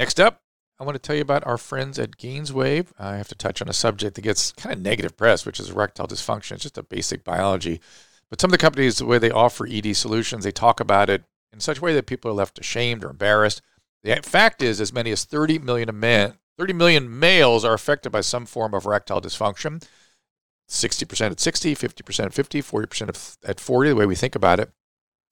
Next up, I want to tell you about our friends at Gainswave. I have to touch on a subject that gets kind of negative press, which is erectile dysfunction. It's just a basic biology. But some of the companies, the way they offer ED solutions, they talk about it in such a way that people are left ashamed or embarrassed. The fact is, as many as 30 million men, 30 million males are affected by some form of erectile dysfunction. 60% at 60, 50% at 50, 40% at 40, the way we think about it.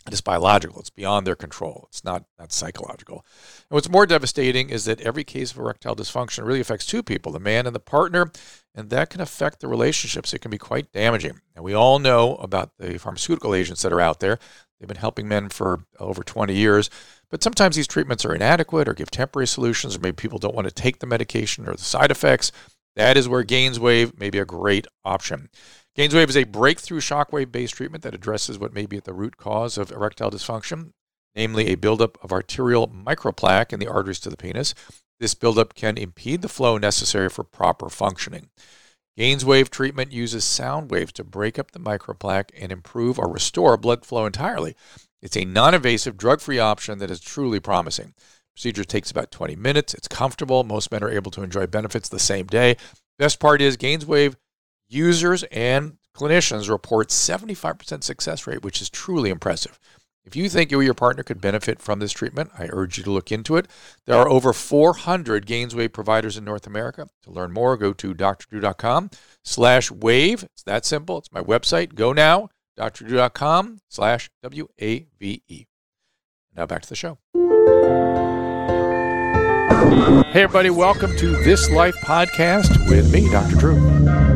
It's biological. It's beyond their control. It's not, not psychological. And what's more devastating is that every case of erectile dysfunction really affects two people, the man and the partner, and that can affect the relationships. It can be quite damaging. And we all know about the pharmaceutical agents that are out there. They've been helping men for over 20 years. But sometimes these treatments are inadequate or give temporary solutions, or maybe people don't want to take the medication or the side effects. That is where Gainswave may be a great option. Gainswave is a breakthrough shockwave based treatment that addresses what may be at the root cause of erectile dysfunction, namely a buildup of arterial microplaque in the arteries to the penis. This buildup can impede the flow necessary for proper functioning. Gainswave treatment uses sound waves to break up the microplaque and improve or restore blood flow entirely. It's a non invasive, drug free option that is truly promising. Procedure takes about 20 minutes. It's comfortable. Most men are able to enjoy benefits the same day. Best part is Gainswave users and clinicians report 75% success rate, which is truly impressive. If you think you or your partner could benefit from this treatment, I urge you to look into it. There are over 400 Gainswave providers in North America. To learn more, go to drdrew.com slash wave. It's that simple. It's my website. Go now, drdrew.com slash W-A-V-E. Now back to the show. Hey, everybody. Welcome to This Life Podcast with me, Dr. Drew.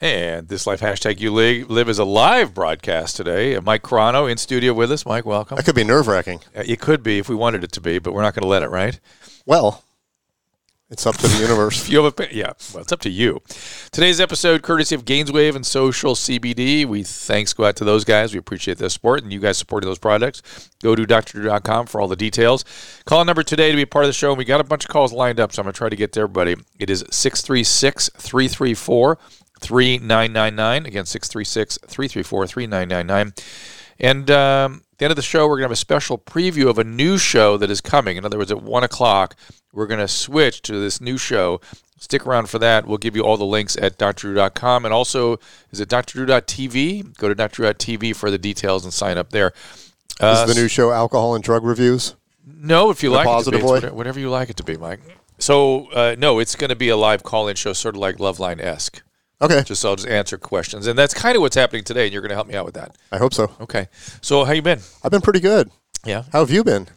And this life hashtag you live is a live broadcast today. Mike Carano in studio with us. Mike, welcome. That could be nerve wracking. Uh, it could be if we wanted it to be, but we're not going to let it, right? Well, it's up to the universe. you have a, yeah, well, it's up to you. Today's episode, courtesy of Gainswave and Social CBD. We thanks go out to those guys. We appreciate their support and you guys supporting those products. Go to drdrew.com for all the details. Call number today to be part of the show. We got a bunch of calls lined up, so I'm going to try to get to everybody. It is 636 334 3999. Again, 636 334 3999. And um, at the end of the show, we're going to have a special preview of a new show that is coming. In other words, at 1 o'clock, we're going to switch to this new show. Stick around for that. We'll give you all the links at drdrew.com. And also, is it drdrew.tv? Go to drdrew.tv for the details and sign up there. Uh, is the new show alcohol and drug reviews? No, if you like positive it to be. Whatever, whatever you like it to be, Mike. So, uh, no, it's going to be a live call in show, sort of like Loveline esque. Okay, Just so I'll just answer questions, and that's kind of what's happening today. And you're going to help me out with that. I hope so. Okay. So how you been? I've been pretty good. Yeah. How have you been?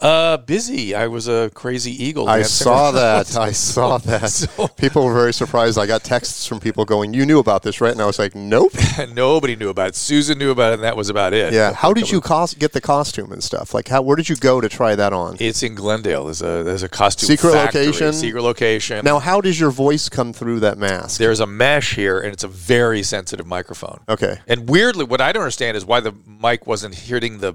Uh, busy. I was a crazy eagle. I saw that. I saw that. So- People were very surprised. I got texts from people going, "You knew about this, right?" And I was like, "Nope." Nobody knew about it. Susan knew about it, and that was about it. Yeah. How did you cos- get the costume and stuff? Like, how? Where did you go to try that on? It's in Glendale. There's a there's a costume Secret factory, location? Secret location. Now, how does your voice come through that mask? there's a mesh here, and it's a very sensitive microphone. Okay. And weirdly, what I don't understand is why the mic wasn't hitting the.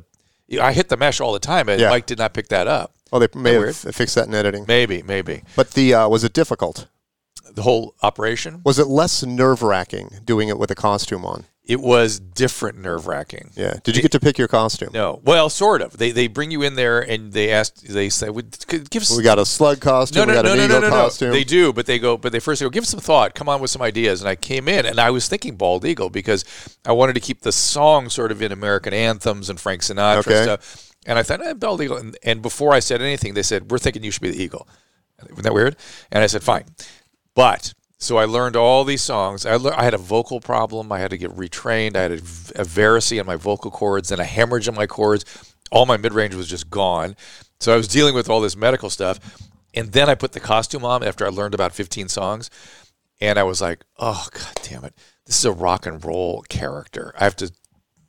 I hit the mesh all the time, and Yeah. Mike did not pick that up. Oh, they may weird? have fixed that in editing. Maybe, maybe But the uh, was it difficult? The whole operation. Was it less nerve wracking doing it with a costume on? It was different, nerve wracking. Yeah. Did you get to pick your costume? No, well, sort of. They they bring you in there and they ask. They say, "Would- "Give us We got a slug costume. no, no, we got no, an no, eagle no, no, no. They do, but they go, but they first go, give some thought. Come on with some ideas. And I came in and I was thinking bald eagle because I wanted to keep the song sort of in American anthems and Frank Sinatra Okay. stuff. And I thought, eh, bald eagle. And, and before I said anything, they said, we're thinking you should be the eagle. Isn't that weird? And I said, fine. But so I learned all these songs. I, lear- I had a vocal problem. I had to get retrained. I had a varice in my vocal cords and a hemorrhage in my cords. All my mid range was just gone. So I was dealing with all this medical stuff. And then I put the costume on after I learned about 15 songs. And I was like, oh, God damn it. this is a rock and roll character. I have to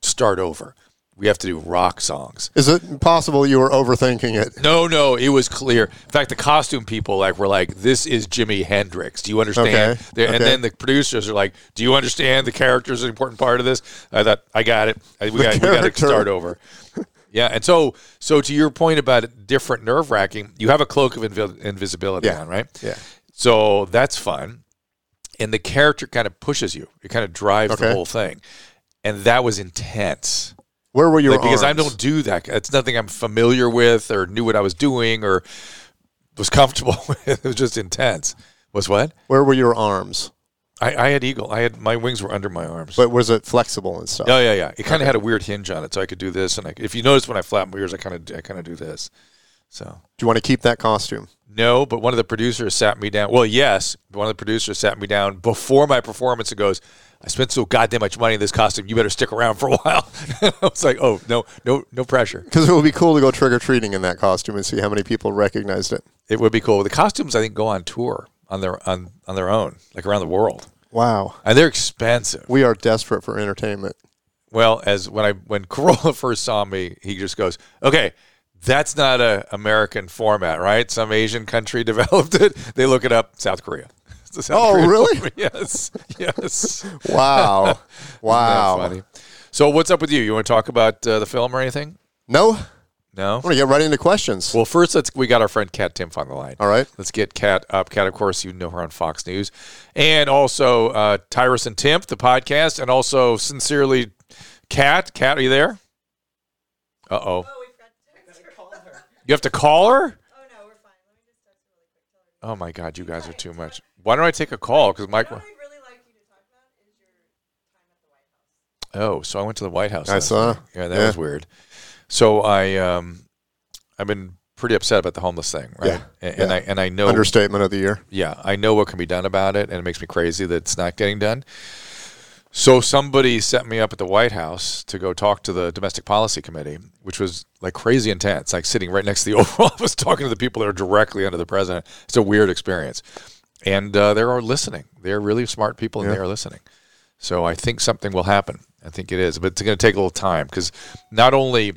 start over. We have to do rock songs. Is it possible you were overthinking it? No, no, it was clear. In fact, the costume people like were like, "This is Jimi Hendrix." Do you understand? Okay, They- And then the producers are like, "Do you understand? The character is an important part of this." I thought, "I got it. We got we got to start over." Yeah, and so so to your point about different nerve wracking, you have a cloak of invi- invisibility Yeah. on, right? Yeah. So that's fun. And the character kind of pushes you. It kind of drives the whole thing. And that was intense. Where were your Like, because I don't do that. It's nothing I'm familiar with or knew what I was doing or was comfortable with. It was just intense. Was what? Where were your arms? I, I had eagle. I had my wings were under my arms. But was it flexible and stuff? oh yeah, yeah. It kind of had a weird hinge on it, so I could do this. And I, if you notice when I flap my ears, I kind of I kind of do this. So Do you want to keep that costume? No, but one of the producers sat me down. Well, yes, one of the producers sat me down before my performance and goes, "I spent so goddamn much money in this costume. You better stick around for a while." I was like, "Oh no, no, no pressure." Because it would be cool to go trick or treating in that costume and see how many people recognized it. It would be cool. The costumes, I think, go on tour on their on on their own, like around the world, Wow. and they're expensive. We are desperate for entertainment. Well, as when I when Carolla first saw me, he just goes, "Okay." That's not a American format, right? Some Asian country developed it. They look it up. South Korea. South Oh, Korean really? format. Yes. Yes. Wow. Wow. funny? So, what's up with you? You want to talk about uh, the film or anything? No? No. I No. want to get right into questions. Well, first, let's. We got our friend Kat Timpf on the line. All right. Let's get Kat up. Kat, of course, you know her on Fox News, and also uh, Tyrus and Timpf, the podcast, and also sincerely, Kat. Kat, are you there? Uh oh. You have to call her. Oh no, we're fine. Let me just text her really quick. Oh, my God, you guys are too much. Why don't I take a call? Because Mike. Oh, so I went to the White House. I last saw. night. Yeah, that Yeah. was weird. So I, um, I've been pretty upset about the homeless thing, right? Yeah, And, and yeah. I and I know, Understatement of the year. yeah, I know what can be done about it, and it makes me crazy that it's not getting done. So somebody set me up at the White House to go talk to the Domestic Policy Committee, which was like crazy intense, like sitting right next to the Oval Office, talking to the people that are directly under the president. It's a weird experience, and uh, they are listening. They're really smart people, and Yeah. they are listening. So I think something will happen. I think it is, but it's going to take a little time because not only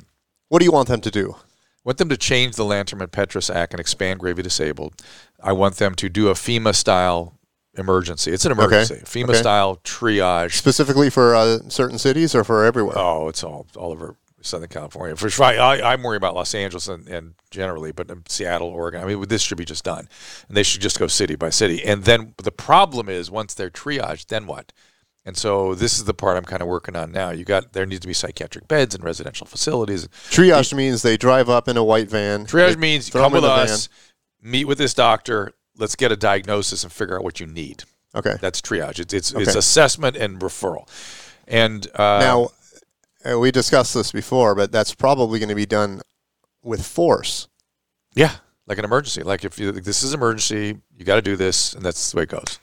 What do you want them to do? want them to change the Lanterman-Petris Act and expand gravely disabled. I want them to do a FEMA style emergency. It's an emergency. FEMA okay. style triage. Specifically for uh, certain cities or for everywhere? Oh, it's all all over Southern California. For sure, I, I'm worried about Los Angeles and, and generally, but Seattle, Oregon. I mean, this should be just done, and they should just go city by city. And then the problem is, once they're triaged, then what? And so this is the part I'm kind of working on now. You got there needs to be psychiatric beds in residential facilities. Triage means they drive up in a white van. Triage means come with us, meet with this doctor. Let's get a diagnosis and figure out what you need. Okay. That's triage. It's it's, it's assessment and referral. And uh, now, uh, we discussed this before, but that's probably going to be done with force. yeah, like an emergency. Like if you, this is emergency, you got to do this, and that's the way it goes.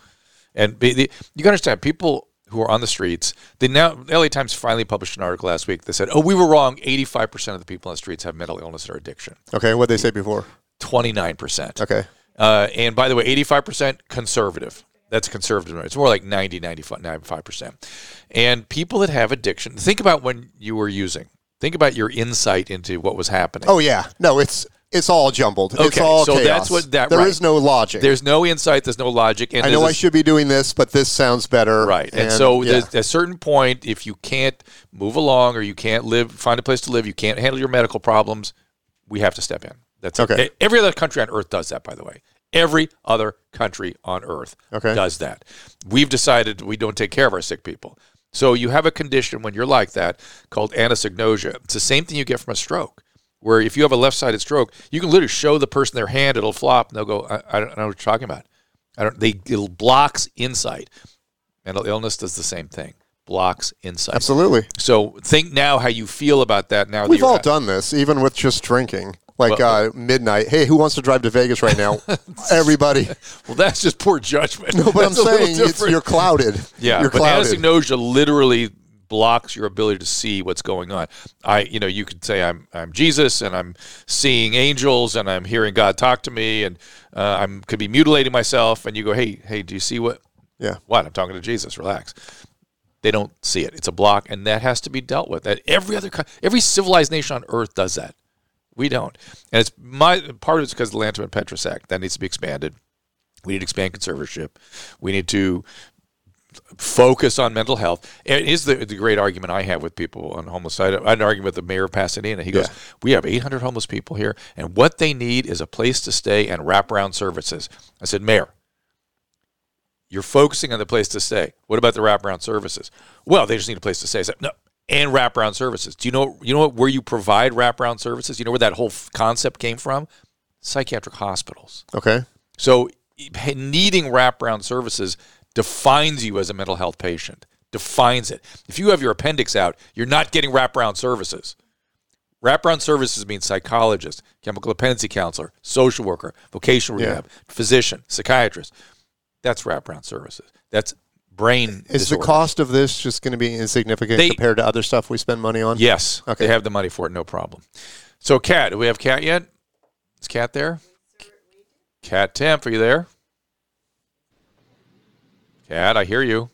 And be, the, you got to understand, people who are on the streets. They now, the LA Times finally published an article last week that said, "Oh, we were wrong. Eighty-five percent of the people on the streets have mental illness or addiction. Okay. What they say before? Twenty-nine percent. Okay. Uh, and by the way, 85% conservative. That's conservative. It's more like 90, 95, 95%. And people that have addiction, think about when you were using. Think about your insight into what was happening. Oh yeah. No, it's it's all jumbled. it's Okay, all so chaos. that's what that- There right. is no logic. There's no insight, there's no logic. And I know I should be doing this, but this sounds better. Right. And, so yeah. at a certain point, if you can't move along or you can't live, find a place to live, you can't handle your medical problems, we have to step in. That's. Okay. E- Every other country on earth does that, by the way. Every other country on earth Okay. does that. We've decided we don't take care of our sick people. So you have a condition when you're like that called anosognosia. It's the same thing you get from a stroke, where if you have a left-sided stroke, you can literally show the person their hand, it'll flop, and they'll go, I, I don't know what you're talking about. I don't. They it blocks insight. Mental illness does the same thing. Blocks insight. Absolutely. So think now how you feel about that now. that We've you're all not- done this, even with just drinking. Like Well- uh, midnight. Hey, who wants to drive to Vegas right now? Everybody. Well, that's just poor judgment. No, but I'm That's little saying it's, you're clouded. Yeah, you're but clouded. anosognosia literally blocks your ability to see what's going on. I, you know, you could say I'm I'm Jesus and I'm seeing angels and I'm hearing God talk to me and uh, I'm could be mutilating myself and you go, hey, hey, do you see what? Yeah. What? I'm talking to Jesus. Relax. They don't see it. It's a block, and that has to be dealt with. That every other every civilized nation on earth does that. We don't, and it's my part of it's because of the Lanterman-Petris Act that needs to be expanded. We need to expand conservatorship. We need to focus on mental health. It is the, the great argument I have with people on homeless. I had an argument with the mayor of Pasadena. He goes, Yeah. "We have 800 homeless people here, and what they need is a place to stay and wraparound services." I said, "Mayor, you're focusing on the place to stay. What about the wraparound services? Well, they just need a place to stay. I said, no, and wraparound services. Do you know you know what, where you provide wraparound services? You know where that whole f- concept came from? Psychiatric hospitals. Okay. So needing wraparound services defines you as a mental health patient. Defines it. If you have your appendix out, you're not getting wraparound services. Wraparound services means psychologist, chemical dependency counselor, social worker, vocational Yeah. rehab, physician, psychiatrist. That's wraparound services. That's brain. Is the cost of this just going to be insignificant They- compared to other stuff we spend money on? Yes. Okay. They have the money for it, no problem. So, Kat, do we have Kat yet? Is Kat there? Kat Timpf, are you there? Kat, I hear you.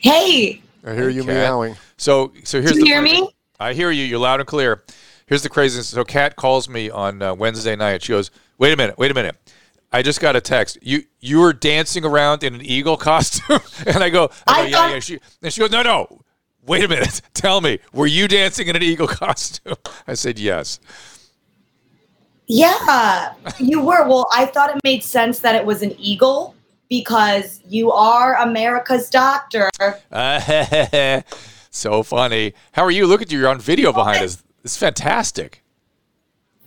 Hey, I hear you Kat. meowing. So, so here's do the you hear funny me? I hear you. You're loud and clear. Here's the craziness. So, Kat calls me on uh, Wednesday night. She goes, "Wait a minute. Wait a minute. I just got a text. You you were dancing around in an eagle costume." and I go, I go I "Yeah, thought- yeah." She and she goes, "No, no. Wait a minute. Tell me, were you dancing in an eagle costume?" I said, "Yes." Yeah, you were. Well, I thought it made sense that it was an eagle because you are America's doctor. so funny. How are you? Look at you. You're on video behind us. It's fantastic.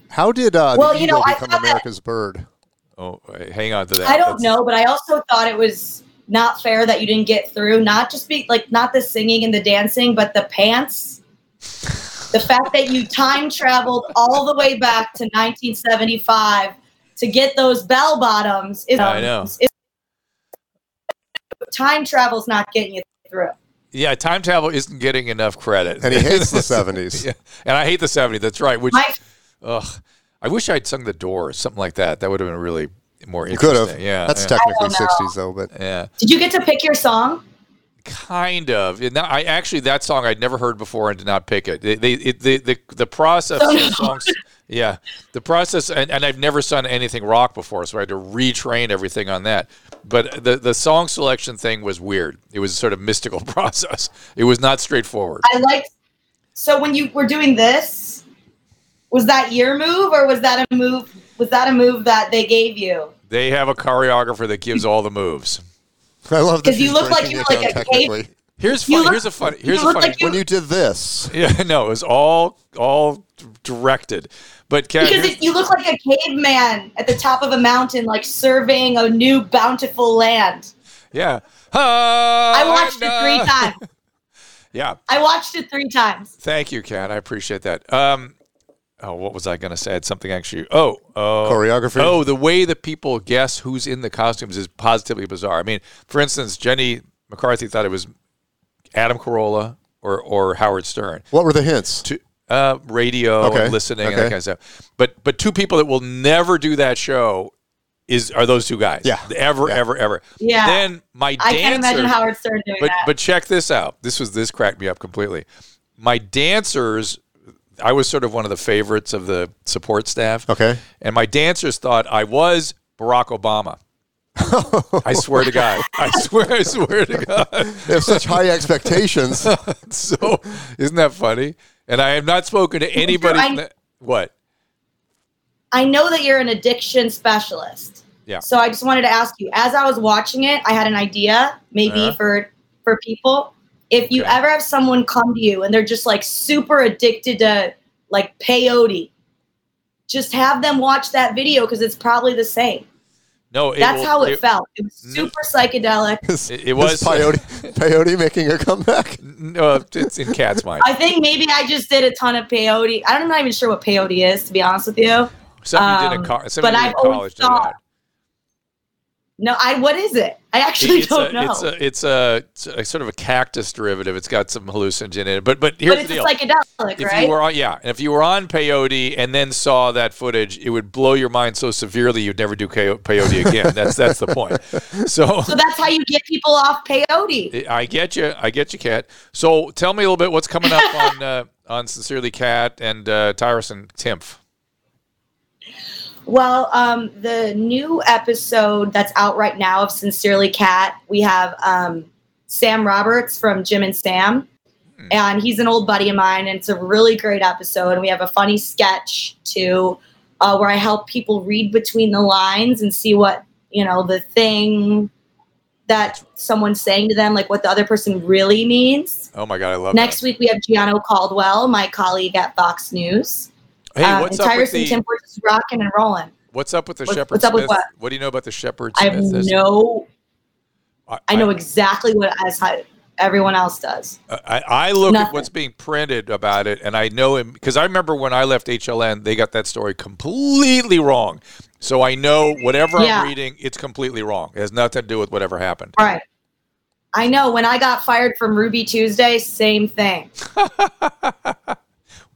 How did uh, Well, the you eagle know, I become thought that- America's bird? Oh, hang on to that. I don't That's- know, but I also thought it was not fair that you didn't get through. Not just be like not the singing and the dancing, but the pants. The fact that you time traveled all the way back to 1975 to get those bell bottoms. Is, I know. is- time travel's not getting you through. Yeah, time travel isn't getting enough credit. And he hates the 70s. Yeah, and I hate the 70s. That's right. Which, My ugh, I wish I'd sung the Doors, something like that. That would have been really more You interesting. could have. Yeah, That's yeah, technically I don't know. 60s, though, but yeah, Did you get to pick your song? kind of. And I actually that song I'd never heard before and did not pick it. They, they it, the, the the process of songs. Yeah, the process, and, and I've never sung anything rock before, so I had to retrain everything on that. But the the song selection thing was weird. It was sort of mystical process. It was not straightforward. I liked. So when you were doing this, was that your move or was that a move? Was that a move that they gave you? They have a choreographer that gives all the moves. I love that 'Cause you look like you it were like a cave- technically. Here's funny. look- here's a funny. Here's a funny. like you- When you did this, yeah, no, it was all all directed. But Kat, Because it, you look like a caveman at the top of a mountain, like surveying a new bountiful land. yeah, I watched it three times. Yeah, I watched it three times. thank you, Kat. I appreciate that. Um, oh, what was I going to say? I had something actually. Oh, oh, choreography. Oh, the way that people guess who's in the costumes is positively bizarre. I mean, for instance, Jenny McCarthy thought it was Adam Carolla or or Howard Stern. What were the hints? to uh, radio Okay, and listening and that kind of stuff. But but two people that will never do that show is are those two guys. Yeah, Ever, yeah. ever, ever. Yeah. Then my I can't imagine dancers- Howard Stern doing But that. but check this out. This was this cracked me up completely. My dancers, I was sort of one of the favorites of the support staff. Okay. And my dancers thought I was Barack Obama. I swear to God. I swear, I swear to God. They have such high expectations. so isn't that funny? And I have not spoken to anybody. I- what? I know that you're an addiction specialist. Yeah. So I just wanted to ask you, as I was watching it, I had an idea, maybe Uh-huh. for for people. If you Okay. ever have someone come to you and they're just like super addicted to like peyote, just have them watch that video because it's probably the same. No, it That's will- how it, felt. It was n- super psychedelic. It- it was- is peyote, peyote making a comeback. No, it's in Kat's mind. I think maybe I just did a ton of peyote. I'm not even sure what peyote is, to be honest with you. Something you did in, um, co- something but you did I've in always college. no thought- doubt. No, I. What is it? I actually it's don't a, know. It's a, it's a it's a sort of a cactus derivative. It's got some hallucinogen in it. But but here's but it's the a deal. psychedelic, if right? you were on, yeah, if you were on peyote and then saw that footage, it would blow your mind so severely you'd never do peyote again. that's that's the point. So so that's how you get people off peyote. I get you, I get you, Kat. So tell me a little bit what's coming up on uh, on Sincerely Kat and uh, Tyrus and Timpf. Well, um, the new episode that's out right now of Sincerely Kat, we have um, Sam Roberts from Jim and Sam, and he's an old buddy of mine, and it's a really great episode. And we have a funny sketch too, uh, where I help people read between the lines and see what you know the thing that someone's saying to them, like what the other person really means. Oh my god, I love it. Next week we have Gianno Caldwell, my colleague at Fox News. Hey, Um, what's and up with Tyrus and the Tim were just rocking and rolling. what's up with the Shepherd what's up with Smith? what? do you know about the Shepherd I have Smith? No I, I know exactly what as everyone else does. I, I look at what's being printed about it, and I know him because I remember when I left HLN, they got that story completely wrong. So I know whatever Yeah. I'm reading, it's completely wrong. It has nothing to do with whatever happened. Right. I know when I got fired from Ruby Tuesday, same thing.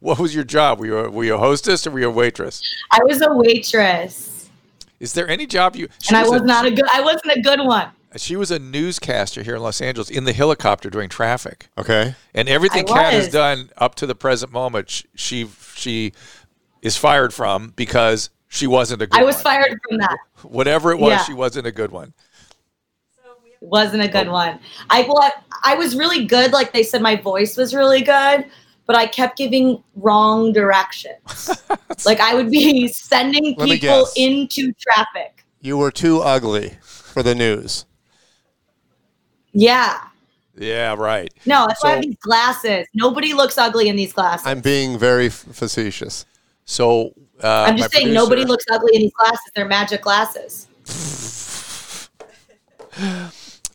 What was your job? Were you a, were you a hostess or were you a waitress? I was a waitress, Is there any job you? she and I was was a- not a good. I wasn't a good one. She was a newscaster here in Los Angeles in the helicopter during traffic, Okay. and everything Kat has done up to the present moment, sh- she she is fired from because she wasn't a good. I was one. fired from that. Whatever it was, Yeah. she wasn't a good one. Wasn't a good Oh. one. I well, I, I was really good. Like they said, my voice was really good, but I kept giving wrong directions. like I would be sending people into traffic. You were too ugly for the news. Yeah. Yeah, right. No, that's why I have these glasses. Nobody looks ugly in these glasses. I'm being very f- facetious. So uh, I'm just saying, producer- nobody looks ugly in these glasses. They're magic glasses.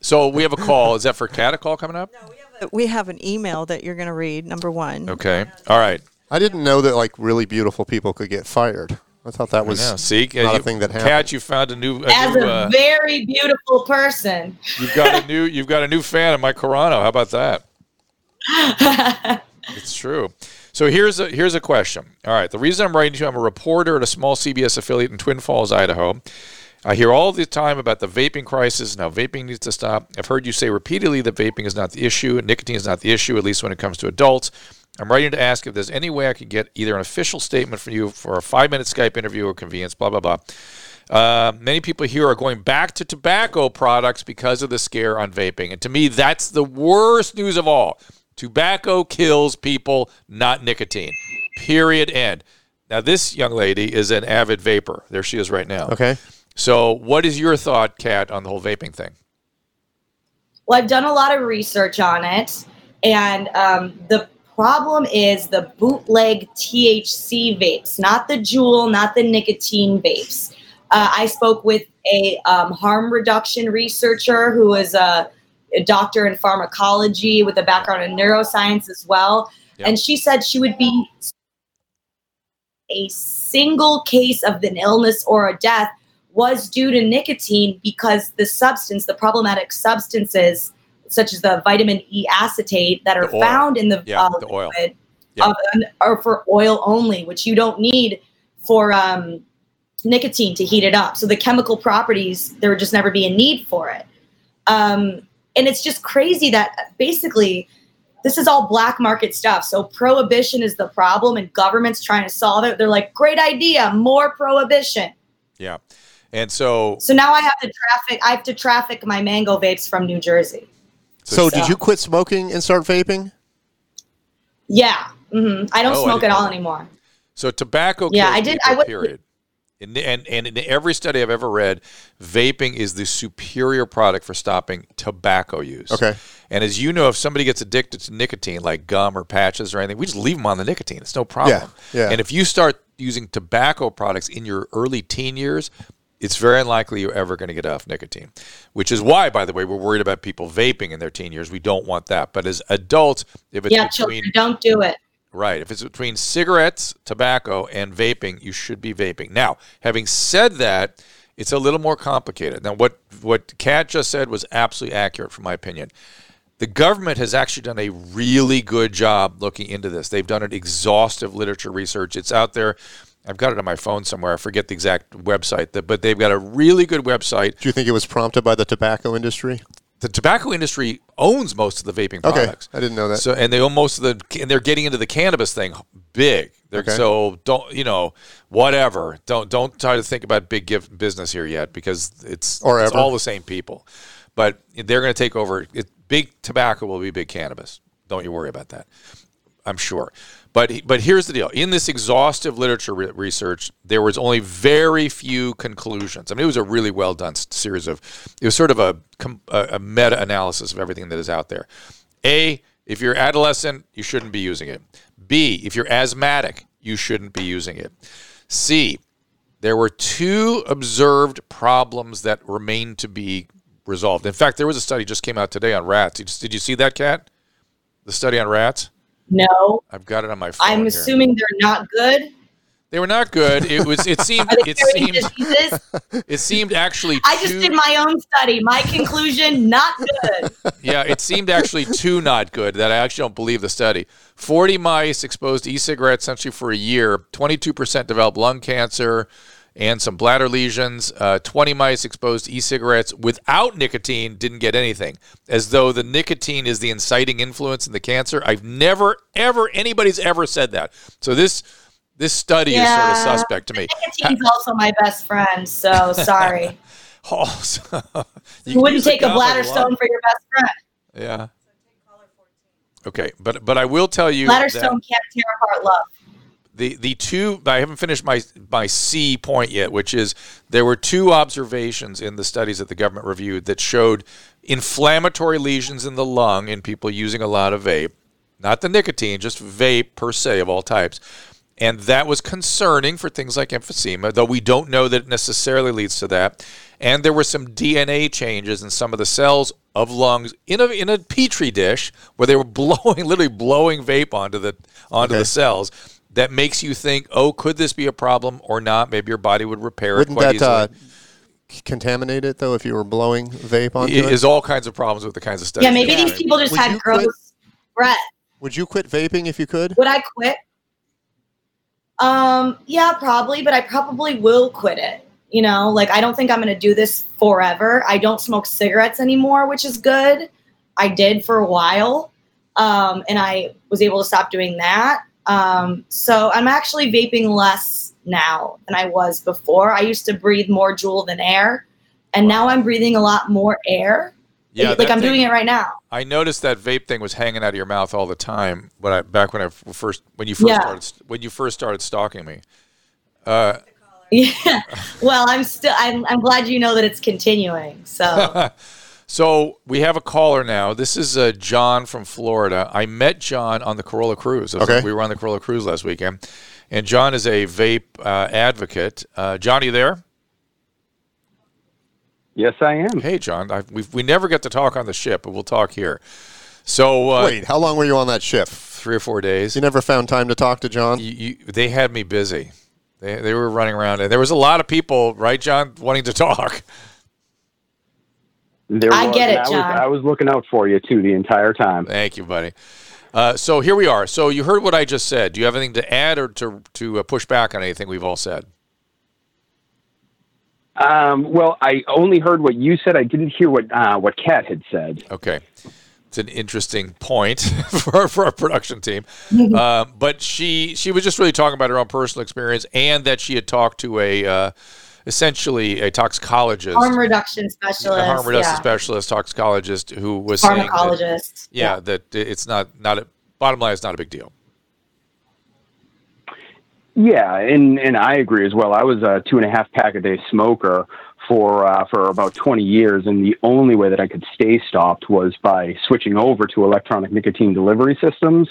So we have a call. Is that for Kat a call coming up? We have an email that you're going to read. Number one. Okay. All right. I didn't know that like really beautiful people could get fired. I thought that was Yeah. See, not you, a thing that Kat, happened. you found a new. A As new a uh, very beautiful person. you've got a new. You've got a new fan of Mike Carano. How about that? It's true. So here's a here's a question. All right, the reason I'm writing to you, I'm a reporter at a small CBS affiliate in Twin Falls, Idaho. I hear all the time about the vaping crisis and how vaping needs to stop. I've heard you say repeatedly that vaping is not the issue, nicotine is not the issue, at least when it comes to adults. I'm writing to ask if there's any way I could get either an official statement from you for a five minute Skype interview or convenience, blah, blah, blah. Uh, many people here are going back to tobacco products because of the scare on vaping. And to me, that's the worst news of all. Tobacco kills people, not nicotine. Period. End. Now, this young lady is an avid vapor. There she is right now. Okay. So, what is your thought, Kat, on the whole vaping thing? Well, I've done a lot of research on it, and um, the problem is the bootleg THC vapes, not the Juul, not the nicotine vapes. Uh, I spoke with a um, harm reduction researcher who is a, a doctor in pharmacology with a background in neuroscience as well, Yep. and she said she would be a single case of an illness or a death was due to nicotine because the substance, the problematic substances, such as the vitamin E acetate that are found in the, Yeah, uh, the oil. liquid, Yeah. of- are for oil only, which you don't need for um, nicotine to heat it up. So the chemical properties, there would just never be a need for it. Um, and it's just crazy that basically this is all black market stuff. So prohibition is the problem, and government's trying to solve it. They're like, great idea, more prohibition. Yeah. And so, So now I have to traffic. I have to traffic my mango vapes from New Jersey. So, So- did you quit smoking and start vaping? Yeah, hmm I don't Oh, smoke didn't at all anymore. so tobacco Yeah, I did- I would- period. And, and, and in every study I've ever read, vaping is the superior product for stopping tobacco use. Okay. And as you know, if somebody gets addicted to nicotine, like gum or patches or anything, we just leave them on the nicotine. It's no problem. Yeah, yeah. And if you start using tobacco products in your early teen years, it's very unlikely you're ever going to get off nicotine. Which is why, by the way, we're worried about people vaping in their teen years. We don't want that. But as adults, if it's Yeah, between children, don't do it. Right. If it's between cigarettes, tobacco, and vaping, you should be vaping. Now, having said that, It's a little more complicated. Now, what what Kat just said was absolutely accurate, from my opinion. The government has actually done a really good job looking into this. They've done an exhaustive literature research. It's out there. I've got it on my phone somewhere. I forget the exact website, but they've got a really good website. Do you think it was prompted by the tobacco industry? The tobacco industry owns most of the vaping Okay, products. I didn't know that. So, and they own most of the, and they're getting into the cannabis thing big. They're, Okay. So don't, you know, whatever. Don't don't try to think about big gift business here yet because it's Or it's ever. all the same people. But they're going to take over. It, big tobacco will be big cannabis. Don't you worry about that. I'm sure. But but here's the deal. In this exhaustive literature re- research, there was only very few conclusions. I mean, it was a really well done series of. It was sort of a a, meta analysis of everything that is out there. A, if you're adolescent, you shouldn't be using it. B, if you're asthmatic, you shouldn't be using it. C, there were two observed problems that remain to be resolved. In fact, there was a study just came out today on rats. Did you see that, Kat? The study on rats? No, I've got it on my phone. I'm here. assuming they're not good. they were not good. It was. It seemed. It seemed. diseases? It seemed actually. I just too- did my own study. My conclusion: not good. Yeah, it seemed actually too not good that I actually don't believe the study. 40 mice exposed to e-cigarettes essentially for a year. 22% developed lung cancer and some bladder lesions. Uh, 20 mice exposed to e-cigarettes without nicotine didn't get anything, as though the nicotine is the inciting influence in the cancer. I've never, ever, anybody's ever said that. So this this study is sort of suspect to me. Nicotine's also my best friend, so sorry. Oh, so- You, can wouldn't take a bladder stone for your best friend. Yeah. Okay, but but I will tell you Bladder stone can't tear apart love. The the two I haven't finished my my C point yet, which is there were two observations in the studies that the government reviewed that showed inflammatory lesions in the lung in people using a lot of vape, not the nicotine, just vape per se of all types. And that was concerning for things like emphysema, though we don't know that it necessarily leads to that. And there were some DNA changes in some of the cells of lungs in a in a petri dish where they were blowing, literally blowing vape onto the onto Okay. the cells. That makes you think, oh, could this be a problem or not? Maybe your body would repair Wouldn't it quite that easily. uh, contaminate it though if you were blowing vape onto It it? is all kinds of problems with the kinds of stuff Yeah, maybe these people just Would had you quit- breath. Would you quit vaping if you could? Would I quit? Um, yeah, probably, but I probably will quit it. You know, like I don't think I'm going to do this forever. I don't smoke cigarettes anymore, which is good. I did for a while. Um, and I was able to stop doing that. Um, so I'm actually vaping less now than I was before. I used to breathe more Juul than air, and now I'm breathing a lot more air. Yeah, like that I'm thing- doing it right now. I noticed that vape thing was hanging out of your mouth all the time when I back when I first when you first Yeah. started when you first started stalking me. Uh, Yeah. Well, I'm still. I'm. I'm glad you know that it's continuing. So. so we have a caller now. This is uh, John from Florida. I met John on the Carolla Cruise. I was- Okay. We were on the Carolla Cruise last weekend, and John is a vape uh, advocate. Uh, John, you there? Yes, I am. Hey, John. I, we we never get to talk on the ship, but we'll talk here. So uh, Wait, how long were you on that ship? three or four days. You never found time to talk to John? you, you, they had me busy. They, they were running around, and there was a lot of people, right, John, wanting to talk. There I was, get it, I John. Was, I was looking out for you too the entire time. Thank you, buddy. Uh, so here we are. So you heard what I just said. Do you have anything to add or to to uh, push back on anything we've all said? Um, well, I only heard what you said. I didn't hear what uh, what Kat had said. Okay. It's an interesting point for, for our production team. uh, but she she was just really talking about her own personal experience and that she had talked to a uh, essentially a toxicologist, harm reduction specialist. a harm reduction yeah. specialist, toxicologist who was saying that, Pharmacologist. yeah, that it's not not a bottom line. It's not a big deal. Yeah, and and I agree as well. I was a two and a half pack a day smoker for uh, for about 20 years, and the only way that I could stay stopped was by switching over to electronic nicotine delivery systems.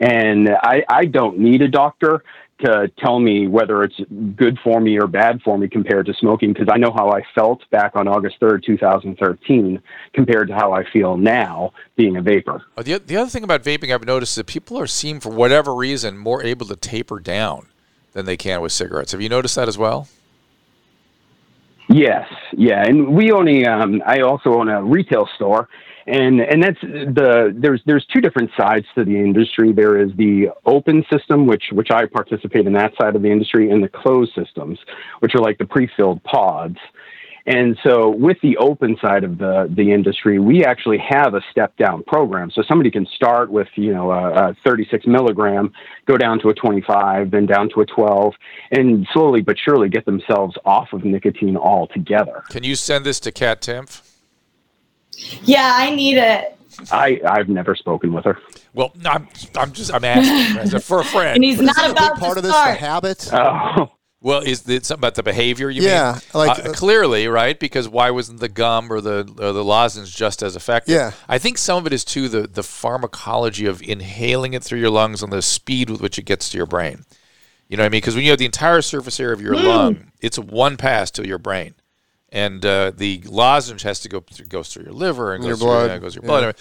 And I, I don't need a doctor to tell me whether it's good for me or bad for me compared to smoking because I know how I felt back on August 3rd, 2013, compared to how I feel now being a vapor. Uh, The, the other thing about vaping I've noticed is that people are seem for whatever reason more able to taper down than they can with cigarettes. Have you noticed that as well? Yes, yeah, and we own a. Um, I also own a retail store, and and that's the there's there's two different sides to the industry. There is the open system, which which I participate in that side of the industry, and the closed systems, which are like the pre-filled pods. And so, with the open side of the, the industry, we actually have a step down program. So somebody can start with you know a, a 36 milligram, go down to a 25, then down to a 12, and slowly but surely get themselves off of nicotine altogether. Can you send this to Kat Timpf? Yeah, I need it. I I've never spoken with her. Well, no, I'm I'm just I'm asking as a- for a friend. And he's But isn't not a big about part to of this the start. habit. Oh, Well, is it something about the behavior? You Yeah, mean? like, Uh, uh, clearly, right? Because why wasn't the gum or the or the lozenge just as effective? Yeah. I think some of it is too the the pharmacology of inhaling it through your lungs and the speed with which it gets to your brain. You know what I mean? Because when you have the entire surface area of your lung, it's one pass to your brain, and uh, the lozenge has to go through, goes through your liver and Your goes through, blood, yeah, goes your blood,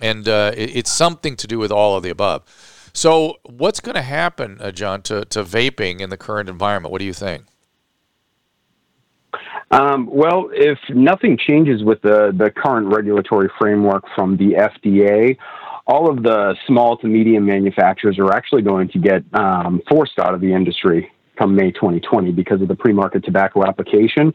and uh, it, it's something to do with all of the above. So, what's going to happen, uh, John, to, to vaping in the current environment? What do you think? Um, well, if nothing changes with the, the current regulatory framework from the FDA, all of the small to medium manufacturers are actually going to get um, forced out of the industry come May 2020 because of the pre-market tobacco application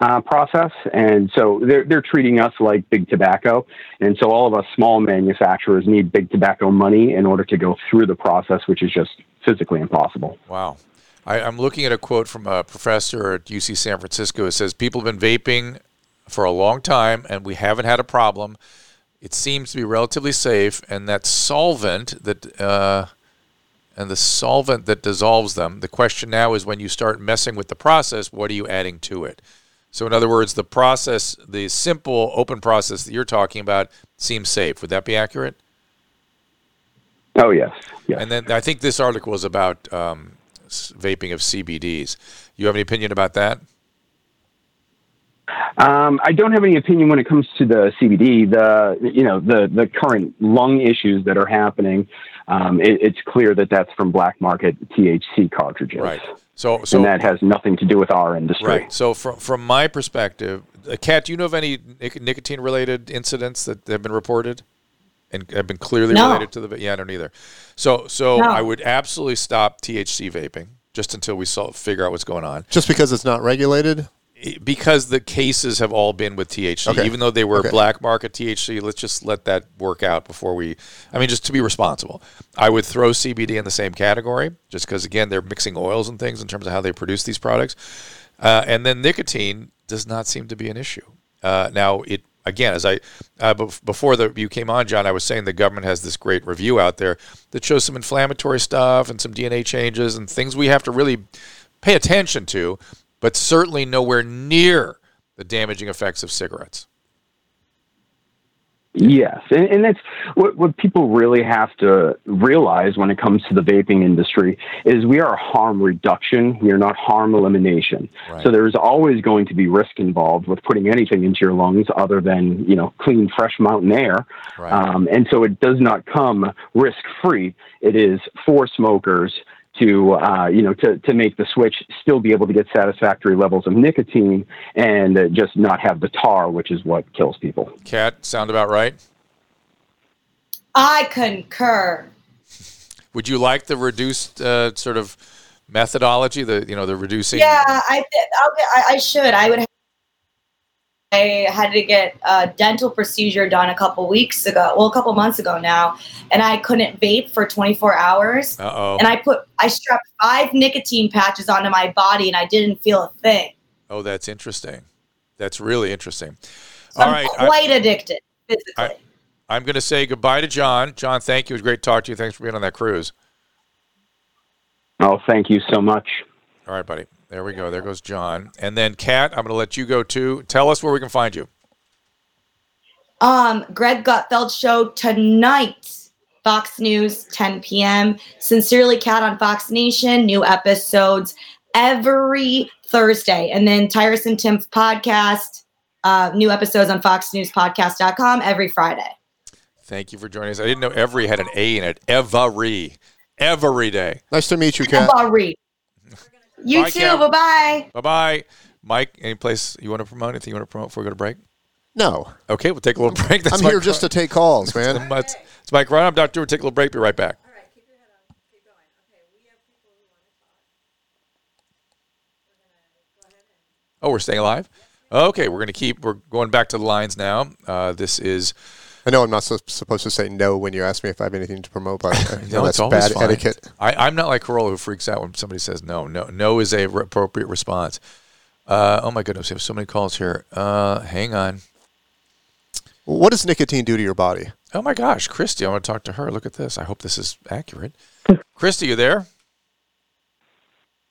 uh, process. And so they're, they're treating us like big tobacco. And so all of us small manufacturers need big tobacco money in order to go through the process, which is just physically impossible. Wow. I, I'm looking at a quote from a professor at UC San Francisco. It says, People have been vaping for a long time and we haven't had a problem. It seems to be relatively safe, and that solvent that. Uh, and the solvent that dissolves them. The question now is when you start messing with the process, what are you adding to it? So, in other words, the process, the simple open process that you're talking about, seems safe. Would that be accurate? Oh, yes. Yes. And then I think this article is about um, vaping of CBDs. You have any opinion about that? Um, I don't have any opinion when it comes to the CBD. The you know the the current lung issues that are happening. Um, it, it's clear that that's from black market THC cartridges, Right. So, so and that has nothing to do with our industry. right. So, from from my perspective, uh, Kat, do you know of any nic- nicotine related incidents that have been reported and have been clearly No. related to the? Yeah, I don't either. So, so No. I would absolutely stop THC vaping just until we solve, figure out what's going on. Just because it's not regulated. Because the cases have all been with THC, Okay. even though they were Okay. black market THC. Let's just let that work out before we. I mean, just to be responsible, I would throw CBD in the same category, just because again they're mixing oils and things in terms of how they produce these products, uh, and then nicotine does not seem to be an issue. Uh, now it. Again, as I uh, before the you came on, John, I was saying the government has this great review out there that shows some inflammatory stuff and some DNA changes and things we have to really pay attention to, but certainly nowhere near the damaging effects of cigarettes. Yes, and, and that's what, what people really have to realize when it comes to the vaping industry is we are harm reduction. We are not harm elimination. Right. So there's always going to be risk involved with putting anything into your lungs other than you know clean, fresh mountain air. Right. Um, and so it does not come risk free. It is for smokers to uh, you know to, to make the switch, still be able to get satisfactory levels of nicotine, and uh, just not have the tar, which is what kills people. Kat, sound about right? I concur. Would you like the reduced uh, sort of methodology? The you know the reducing. Yeah, I, I'll I, I should. I would. I had to get a dental procedure done a couple weeks ago. Well, a couple months ago now, and I couldn't vape for 24 hours. Uh oh. And I put I strapped five nicotine patches onto my body, and I didn't feel a thing. Oh, that's interesting. That's really interesting. So All I'm right, I- quite addicted physically. I- I'm going to say goodbye to John. John, thank you. It was great to talk to you. Thanks for being on that cruise. Oh, thank you so much. All right, buddy. There we go. There goes John. And then Kat, I'm going to let you go too. Tell us where we can find you. Um, Greg Gutfeld show tonight, Fox News, 10 p.m. Sincerely Kat on Fox Nation, new episodes every Thursday. And then Tyrus and Tim's podcast, uh, new episodes on foxnewspodcast.com every Friday. Thank you for joining us. I didn't know every had an A in it. Every. Every day. Nice to meet you, Kat. Every. You Bye, too. Bye bye. Bye bye. Mike, any place you want to promote? Anything you want to promote before we go to break? No, Okay, we'll take a little break. That's I'm Mike here just to take calls, man. Ron- It's, it's Mike Ron. I'm Dr. Drew. We'll take a little break. Be right back. Oh, we're staying alive? Okay, we're going to keep, we're going back to the lines now. Uh, this is, I know I'm not so, supposed to say no when you ask me if I have anything to promote, but no, that's it's bad fine. etiquette. I, I'm not like Carolla who freaks out when somebody says no. No, no is a re- appropriate response. Uh, oh my goodness, we have so many calls here. Uh, hang on. What does nicotine do to your body? Oh my gosh, Christy, I want to talk to her. Look at this. I hope this is accurate. Christy, you there?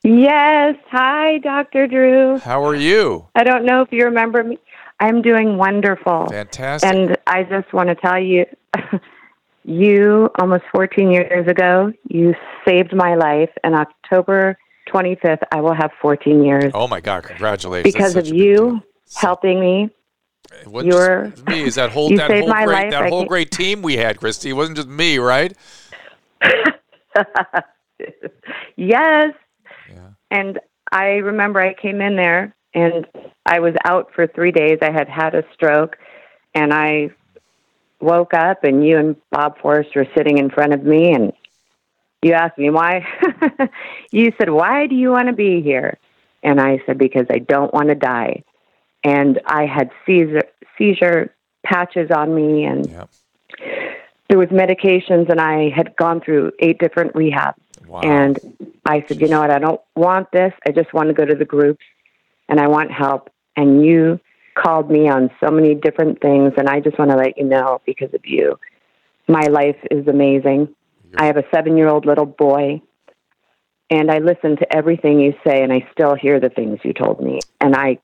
Yes. Hi, Dr. Drew. How are you? I don't know if you remember me. I'm doing wonderful. Fantastic. And I just want to tell you, you almost 14 years ago, you saved my life. And October 25th, I will have 14 years oh my God, congratulations. because of such a big you helping me. It wasn't you're- just me. Is that whole that whole great life. that I whole can't- great team we had, Christy? It wasn't just me, right? yes. Yeah. And I remember I came in there and I was out for three days. I had had a stroke and I woke up and you and Bob Forrest were sitting in front of me and you asked me why. you said, Why do you want to be here? And I said, Because I don't want to die. And I had seizure, seizure patches on me and Yeah. there was medications and I had gone through eight different rehabs. Wow. And I said, you know what? I don't want this. I just want to go to the groups and I want help. And you called me on so many different things. And I just want to let you know because of you, my life is amazing. I have a seven year old little boy. And I listen to everything you say, and I still hear the things you told me. And I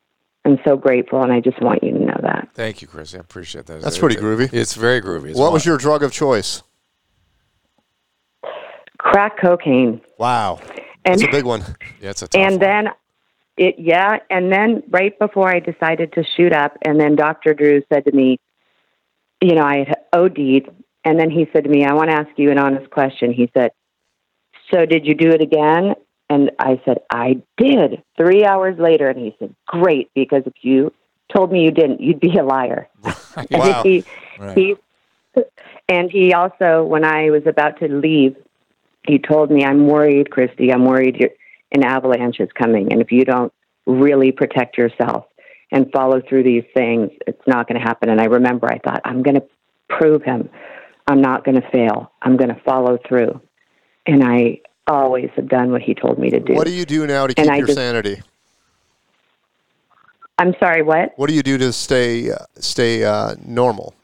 am so grateful, and I just want you to know that. Thank you, Christy. I appreciate that. That's It- pretty it- groovy. It's very groovy. It's What was your drug of choice? Crack cocaine. Wow, And that's a big one. Yeah, it's a tough and one. then it yeah and then right before i decided to shoot up and then dr drew said to me you know i had od'd and then he said to me i want to ask you an honest question. He said so did you do it again? And i said i did. Three hours later and he said great because if you told me you didn't you'd be a liar. And Wow. he, Right. he and he also when i was about to leave he told me i'm worried christy i'm worried you're, an avalanche is coming and if you don't really protect yourself and follow through these things it's not going to happen and i remember i thought i'm going to prove him i'm not going to fail i'm going to follow through and i always have done what he told me to do What do you do now to keep I your just- sanity? i'm sorry what What do you do to stay uh, stay uh, normal?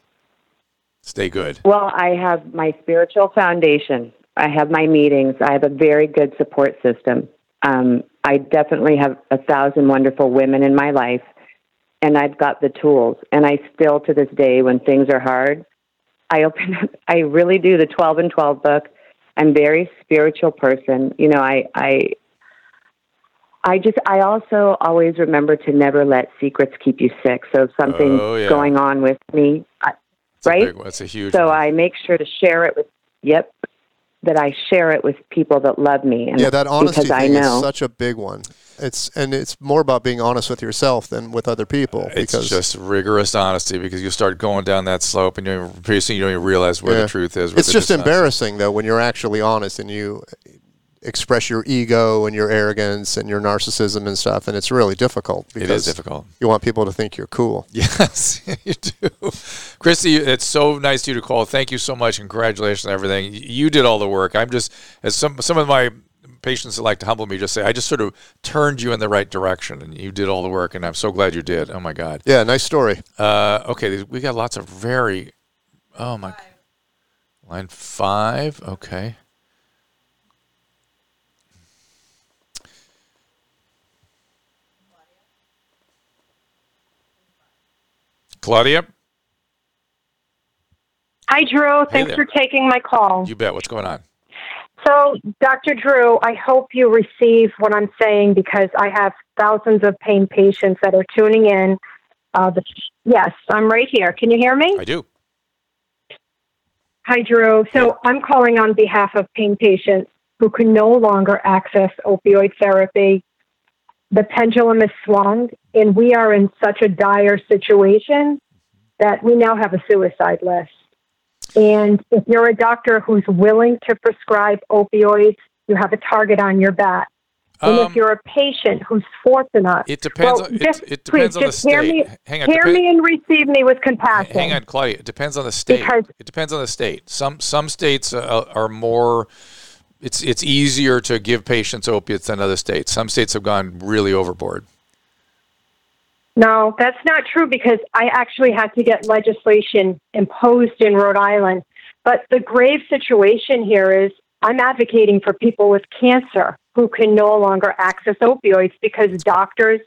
Stay good. Well, I have my spiritual foundation. I have my meetings. I have a very good support system. Um, I definitely have a thousand wonderful women in my life, and I've got the tools. And I still, to this day, when things are hard, I open. Up, I really do the twelve and twelve book. I'm a very spiritual person. You know, I, I, I just, I also always remember to never let secrets keep you sick. So if something's Oh, yeah. going on with me, I, right? It's a huge So one. I make sure to share it with, yep, that I share it with people that love me. And Yeah, that honesty because I thing know. is such a big one. It's and it's more about being honest with yourself than with other people. It's just rigorous honesty because you start going down that slope and you pretty soon you don't even realize where Yeah. the truth is. where it's the just dishonesty- embarrassing though when you're actually honest and you express your ego and your arrogance and your narcissism and stuff, and it's really difficult. It is difficult. You want people to think you're cool. Yes, you do. Christy, it's so nice of you to call. Thank you so much. Congratulations on everything. You did all the work. I'm just, as some some of my patients that like to humble me just say, I just sort of turned you in the right direction and you did all the work. And I'm so glad you did. Oh, my God. Yeah, nice story. Uh, okay, we got lots of very, oh, my. Line five. Okay. Claudia, Hi, Drew. Thanks there. for taking my call. you bet. What's going on? So, Dr. Drew, I hope you receive what I'm saying because I have thousands of pain patients that are tuning in. Uh, the, yes, I'm right here. Can you hear me? I do. Hi, Drew. So, I'm calling on behalf of pain patients who can no longer access opioid therapy. the pendulum has swung, and we are in such a dire situation that we now have a suicide list. And if you're a doctor who's willing to prescribe opioids, you have a target on your back. And Um, if you're a patient who's fortunate, It depends. well, on, it, just, it depends please, on the just hear state. me, Hang on. hear me and receive me with compassion. Hang on, Claudia. It depends on the state. Because- it depends on the state. Some some states uh, are more. It's it's easier to give patients opiates than other states. Some states have gone really overboard. No, that's not true because I actually had to get legislation imposed in Rhode Island. But the grave situation here is I'm advocating for people with cancer who can no longer access opioids because doctors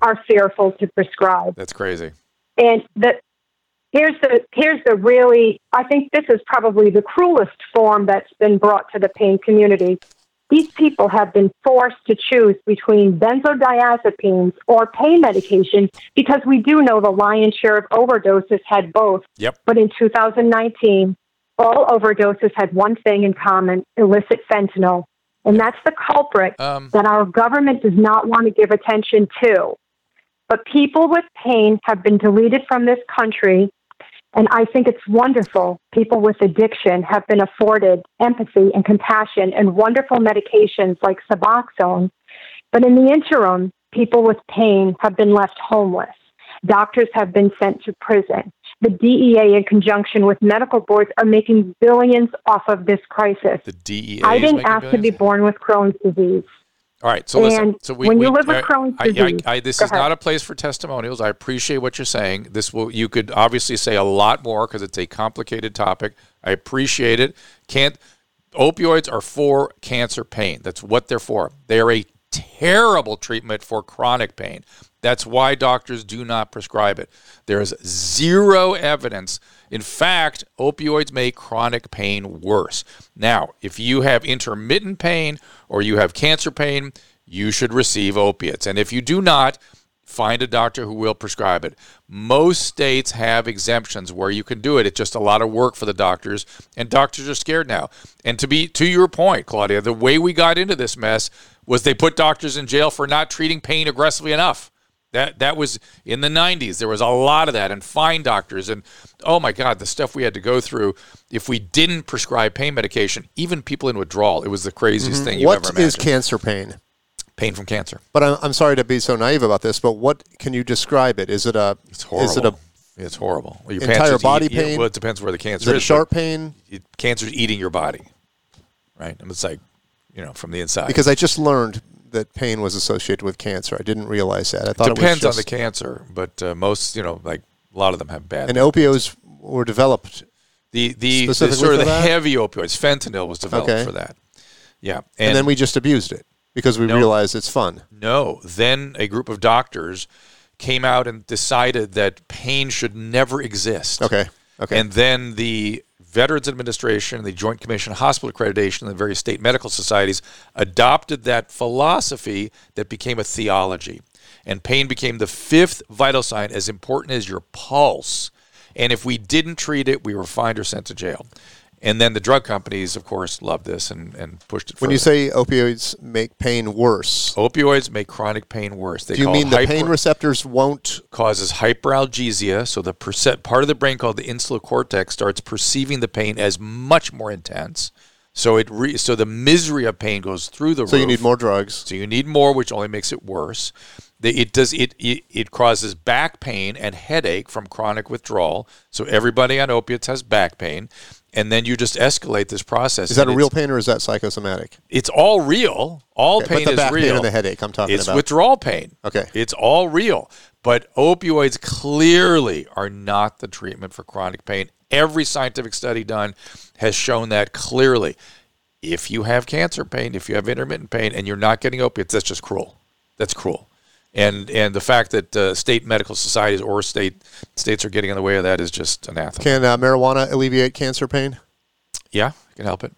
are fearful to prescribe. That's crazy. And the here's the here's the really I think this is probably the cruelest form that's been brought to the pain community. These people have been forced to choose between benzodiazepines or pain medications because we do know the lion's share of overdoses had both. Yep. But in 2019, all overdoses had one thing in common illicit fentanyl. And that's the culprit Um, that our government does not want to give attention to. But people with pain have been deleted from this country, and I think it's wonderful. People with addiction have been afforded empathy and compassion and wonderful medications like Suboxone. But in the interim, people with pain have been left homeless. Doctors have been sent to prison. The DEA, in conjunction with medical boards, are making billions off of this crisis. the DEA. I didn't ask to be born with Crohn's disease. All right, so listen. And So we, when we, you live with I- Crohn's I, I, disease- I, this is ahead. not a place for testimonials. I appreciate what you're saying. This will you could obviously say a lot more because it's a complicated topic. I appreciate it. Can't opioids are for cancer pain. That's what they're for. They are a terrible treatment for chronic pain. That's why doctors do not prescribe it. There is zero evidence. In fact, opioids make chronic pain worse. Now, if you have intermittent pain or you have cancer pain, you should receive opiates. And if you do not, find a doctor who will prescribe it. Most states have exemptions where you can do it. It's just a lot of work for the doctors, and doctors are scared now. And to be to your point, Claudia, the way we got into this mess was they put doctors in jail for not treating pain aggressively enough. That that was in the 90s. There was a lot of that and fine doctors and oh my god, the stuff we had to go through if we didn't prescribe pain medication, even people in withdrawal, it was the craziest mm-hmm. thing you've What ever is imagined. cancer pain? pain from cancer. But I'm, I'm sorry to be so naive about this, but what can you describe it? Is it a It's horrible. is it a it's horrible. Well, your entire body eat- pain? well, it depends where the cancer is Is it a sharp pain? it, cancer's eating your body, right? And it's like, you know, from the inside. Because I just learned that pain was associated with cancer. I didn't realize that. I thought depends it was on the cancer, but uh, most, you know, like a lot of them have bad. and opioids were developed. the the, the sort of the that? heavy opioids, fentanyl was developed Okay. for that. Yeah, And, then we just abused it because we No. realized it's fun. No. Then a group of doctors came out and decided that pain should never exist. Okay. Okay. And then the Veterans Administration, the Joint Commission on Hospital Accreditation, and the various state medical societies adopted that philosophy that became a theology. And pain became the fifth vital sign, as important as your pulse. And if we didn't treat it, we were fined or sent to jail. And then the drug companies, of course, loved this and, and pushed it forward. when you say opioids make pain worse, Opioids make chronic pain worse. They do you mean the hyper- pain receptors won't? causes hyperalgesia. So the percent, part of the brain called the insular cortex starts perceiving the pain as much more intense. So it re, so the misery of pain goes through the So you need more drugs. So you need more, which only makes it worse. It does it, it it causes back pain and headache from chronic withdrawal. So everybody on opiates has back pain, and then you just escalate this process. Is that a real pain or is that psychosomatic? It's all real. All Okay, pain but the is back real. pain and the headache I'm talking it's about. withdrawal pain. Okay. It's all real. But opioids clearly are not the treatment for chronic pain. Every scientific study done has shown that clearly. If you have cancer pain, if you have intermittent pain, and you're not getting opiates, that's just cruel. That's cruel. And and the fact that uh, state medical societies or state states are getting in the way of that is just anathema. Can uh, marijuana alleviate cancer pain? yeah, it can help it.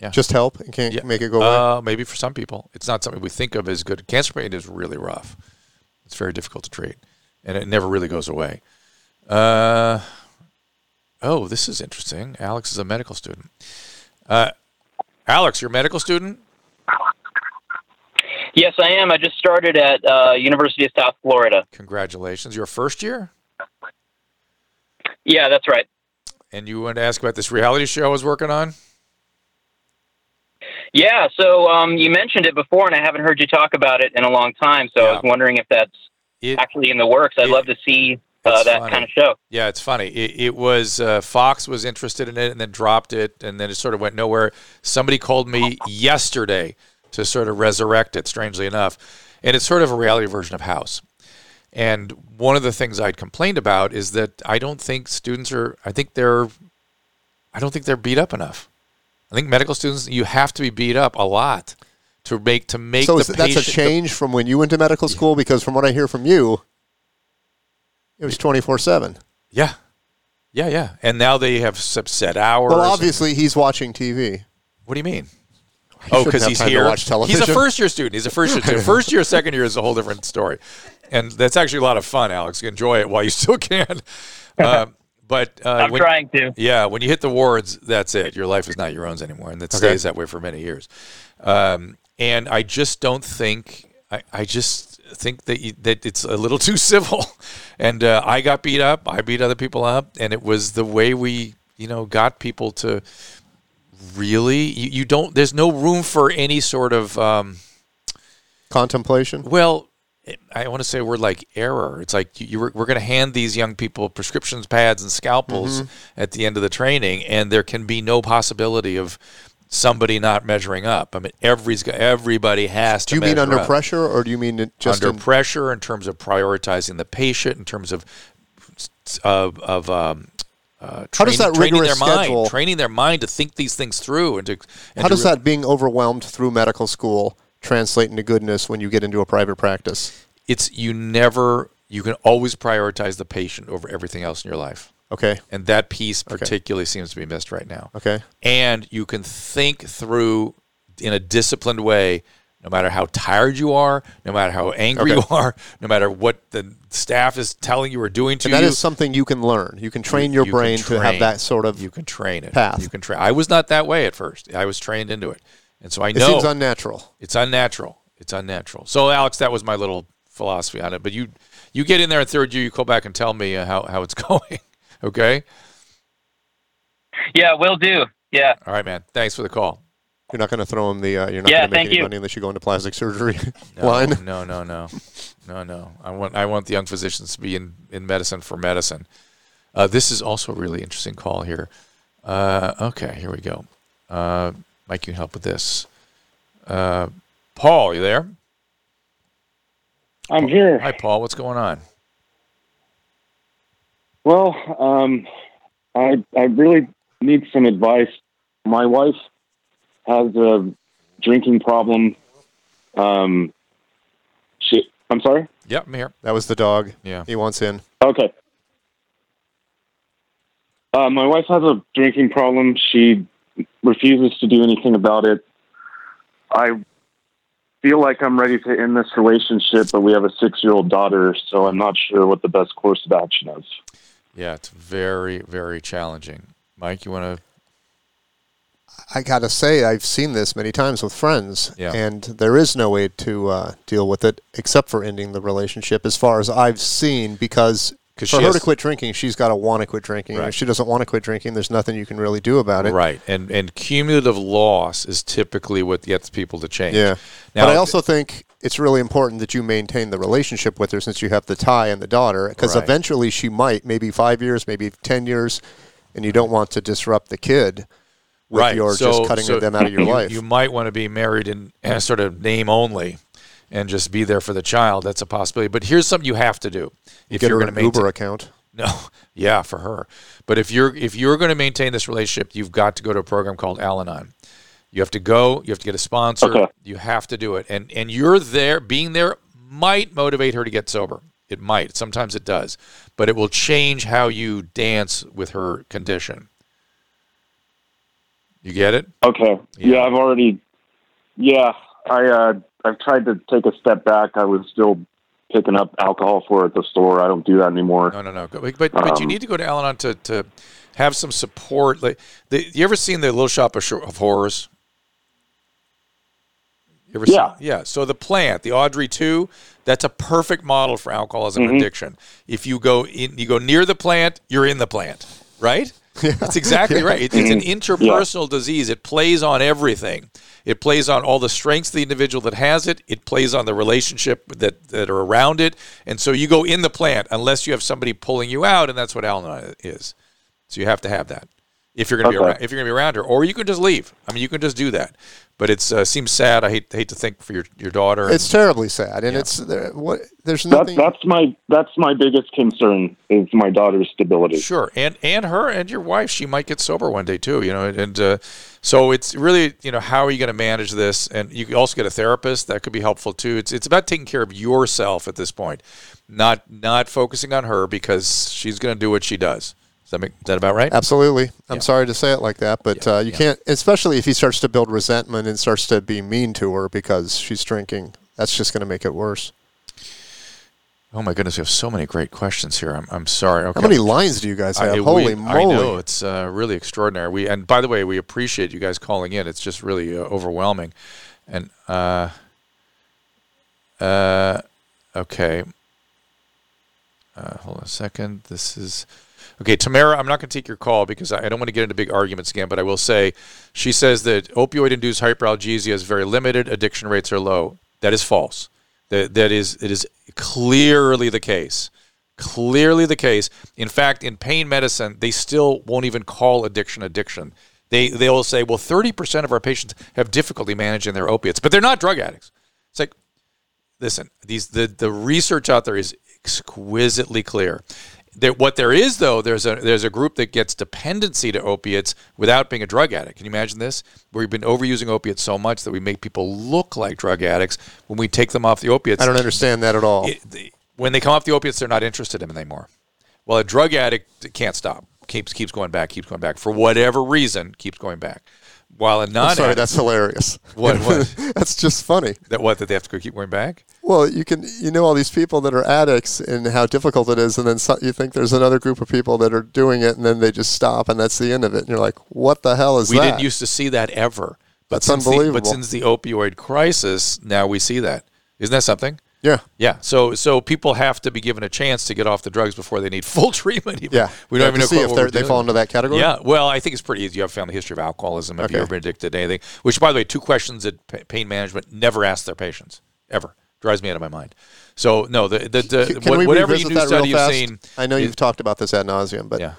Yeah. Just help and can't Yeah. make it go away. Uh, maybe for some people, it's not something we think of as good. Cancer pain is really rough. It's very difficult to treat, and it never really goes away. Uh, oh, this is interesting. Alex is a medical student. Uh, Alex, you're a medical student. Yes, I am. I just started at uh, University of South Florida. Congratulations. Your first year? Yeah, that's right. And you wanted to ask about this reality show I was working on? Yeah, so um, you mentioned it before, and I haven't heard you talk about it in a long time. So I was wondering if that's It- actually in the works. I'd it- love to see uh, that funny. kind of show. Yeah, it's funny. It, it was uh, Fox was interested in it and then dropped it, and then it sort of went nowhere. Somebody called me yesterday to sort of resurrect it. Strangely enough, and it's sort of a reality version of House. And one of the things I'd complained about is that I don't think students are. I think they're. I don't think they're beat up enough. I think medical students you have to be beat up a lot to make to make so the that's a patient- the- change from when you went to medical school because from what I hear from you, it was twenty four seven. yeah, yeah, yeah. And now they have set hours. Well, and- obviously he's watching TV. What do you mean? He Oh, because he's time to here. watch He's a first year student. He's a first year student. First year, second year is a whole different story, and that's actually a lot of fun. Alex, enjoy it while you still can. Uh, but uh, I'm when- trying to. Yeah, when you hit the wards, that's it. Your life is not your own anymore, and it Okay. stays that way for many years. Um, and I just don't think. I, I just think that you, that it's a little too civil, and uh, I got beat up. I beat other people up, and it was the way we, you know, got people to really. You, you don't. There's no room for any sort of. Um, Contemplation. well, I want to say a word like error. It's like you, you were, we're going to hand these young people prescriptions, pads, and scalpels Mm-hmm. at the end of the training, and there can be no possibility of somebody not measuring up. I mean, every's, everybody has to. Do you mean under up. pressure or do you mean just under in- pressure in terms of prioritizing the patient, in terms of of, of um, uh, How does training- that training rigorous their mind, training their mind to think these things through, and to and How to does re- that being overwhelmed through medical school translate into goodness when you get into a private practice? it's you never you can always prioritize the patient over everything else in your life Okay. and that piece particularly seems to be missed right now Okay. and you can think through in a disciplined way no matter how tired you are no matter how angry Okay. you are no matter what the staff is telling you or doing to And that you That is something you can learn. You can train your you can brain to have that sort of. you can train it path. you can train i was not that way at first i was trained into it and so i it know seems unnatural. it's unnatural. It's unnatural. So, Alex, that was my little philosophy on it. But you, you get in there in third year, you go back and tell me uh, how, how it's going. okay. Yeah, will do. Yeah. All right, man. Thanks for the call. You're not going to throw him the. Uh, you're not Yeah, going to make thank any you. money unless you go into plastic surgery No, line. no, no, no, no, no. I want I want the young physicians to be in, in medicine for medicine. Uh, this is also a really interesting call here. Uh, okay, here we go. Uh, Mike, you can help with this. Uh, Paul, you there? I'm here. Hi, Paul. What's going on? Well, um, I I really need some advice. My wife has a drinking problem. Um, she. I'm sorry. Yep, I'm here. That was the dog. Yeah. He wants in. Okay. Uh, my wife has a drinking problem. She refuses to do anything about it. I feel like I'm ready to end this relationship, but we have a six year old daughter, so I'm not sure what the best course of action is. Yeah, it's very, very challenging. Mike, you want to? I got to say, I've seen this many times with friends, Yeah. and there is no way to uh, deal with it except for ending the relationship, as far as I've seen. because for her has- to quit drinking, she's got to want to quit drinking. Right. If she doesn't want to quit drinking, there's nothing you can really do about it. Right, and and cumulative loss is typically what gets people to change. Yeah. Now, but I also think it's really important that you maintain the relationship with her since you have the tie and the daughter, because Right. eventually she might, maybe five years, maybe 10 years, and you don't want to disrupt the kid with right, your so, just cutting so them out of your you, life. You might want to be married in uh, sort of name only, and just be there for the child. That's a possibility. But here's something you have to do if Get you're her going to an maintain. Uber account. No, yeah, for her. But if you're if you're going to maintain this relationship, you've got to go to a program called Al-Anon. You have to go. You have to get a sponsor. Okay. You have to do it, and and you're there. Being there might motivate her to get sober. It might. Sometimes it does, but it will change how you dance with her condition. You get it? Okay. Yeah. Yeah, I've already. Yeah, I uh, I've tried to take a step back. I was still picking up alcohol for at the store. I don't do that anymore. No, no, no. But but, but you Um, need to go to Al-Anon to to have some support. Like, the, you ever seen the Little Shop of, of Horrors? Ever Yeah. seen? Yeah. So the plant, the Audrey 2, that's a perfect model for alcoholism Mhm. and addiction. If you go in, you go near the plant, you're in the plant, right? That's exactly Yeah. right. It- it's an Mhm. interpersonal disease. It plays on everything. It plays on all the strengths of the individual that has it. It plays on the relationship that, that are around it. And so you go in the plant unless you have somebody pulling you out, and that's what Al-Anon is. So you have to have that if you're going to be around, if you're going to be around her, or you can just leave. I mean, you can just do that. But it uh, seems sad. I hate hate to think for your your daughter. and- It's terribly sad, and it's there, what there's That's nothing. that's my that's my biggest concern is my daughter's stability. Sure, and and her and your wife, she might get sober one day too. You know, and, and uh, so it's really you know how are you going to manage this? And you can also get a therapist that could be helpful too. It's it's about taking care of yourself at this point, not not focusing on her because she's going to do what she does. Is that make, is that about right? Absolutely. I'm Yeah. sorry to say it like that, but uh, you can't, especially if he starts to build resentment and starts to be mean to her because she's drinking. That's just going to make it worse. Oh my goodness, we have so many great questions here. I'm, I'm sorry. Okay. How many lines do you guys I- have? we- Holy I moly! know it's uh, really extraordinary. We and by the way, we appreciate you guys calling in. It's just really uh, overwhelming. And uh, uh, okay, uh, hold on a second. This is okay, Tamara. I'm not going to take your call because I don't want to get into big arguments again. But I will say, she says that opioid-induced hyperalgesia is very limited. Addiction rates are low. That is false. That that is it is clearly the case clearly the case. In fact, in pain medicine, they still won't even call addiction addiction. They they will say, well, 30% of our patients have difficulty managing their opiates, but they're not drug addicts. It's like, listen, these the the research out there is exquisitely clear. There, what there is though, there's a there's a group that gets dependency to opiates without being a drug addict. Can you imagine this? Where we've been overusing opiates so much that we make people look like drug addicts when we take them off the opiates I don't understand that at all. it- the- when they come off the opiates, they're not interested in them anymore. Well, a drug addict can't stop. Keeps keeps going back. Keeps going back for whatever reason. Keeps going back. While a I'm non sorry, that's hilarious. What- what? that's just funny. that what that they have to keep going back. Well, you can you know all these people that are addicts and how difficult it is, and then so, you think there's another group of people that are doing it, and then they just stop, and that's the end of it. And you're like, what the hell is we that? We didn't used to see that ever. But That's since The, unbelievable. but since the opioid crisis, now we see that. Isn't that something? Yeah, Yeah. So so people have to be given a chance to get off the drugs before they need full treatment. even. yeah. We don't even know see if they're- they fall into that category. Yeah, well, I think it's pretty easy. You have a family history of alcoholism. Have you ever been addicted to anything? Which, by the way, two questions that pain management never ask their patients ever drives me out of my mind. So no, the the, the what- whatever new that study you've seen. I know you've talked about this ad nauseum, but yeah,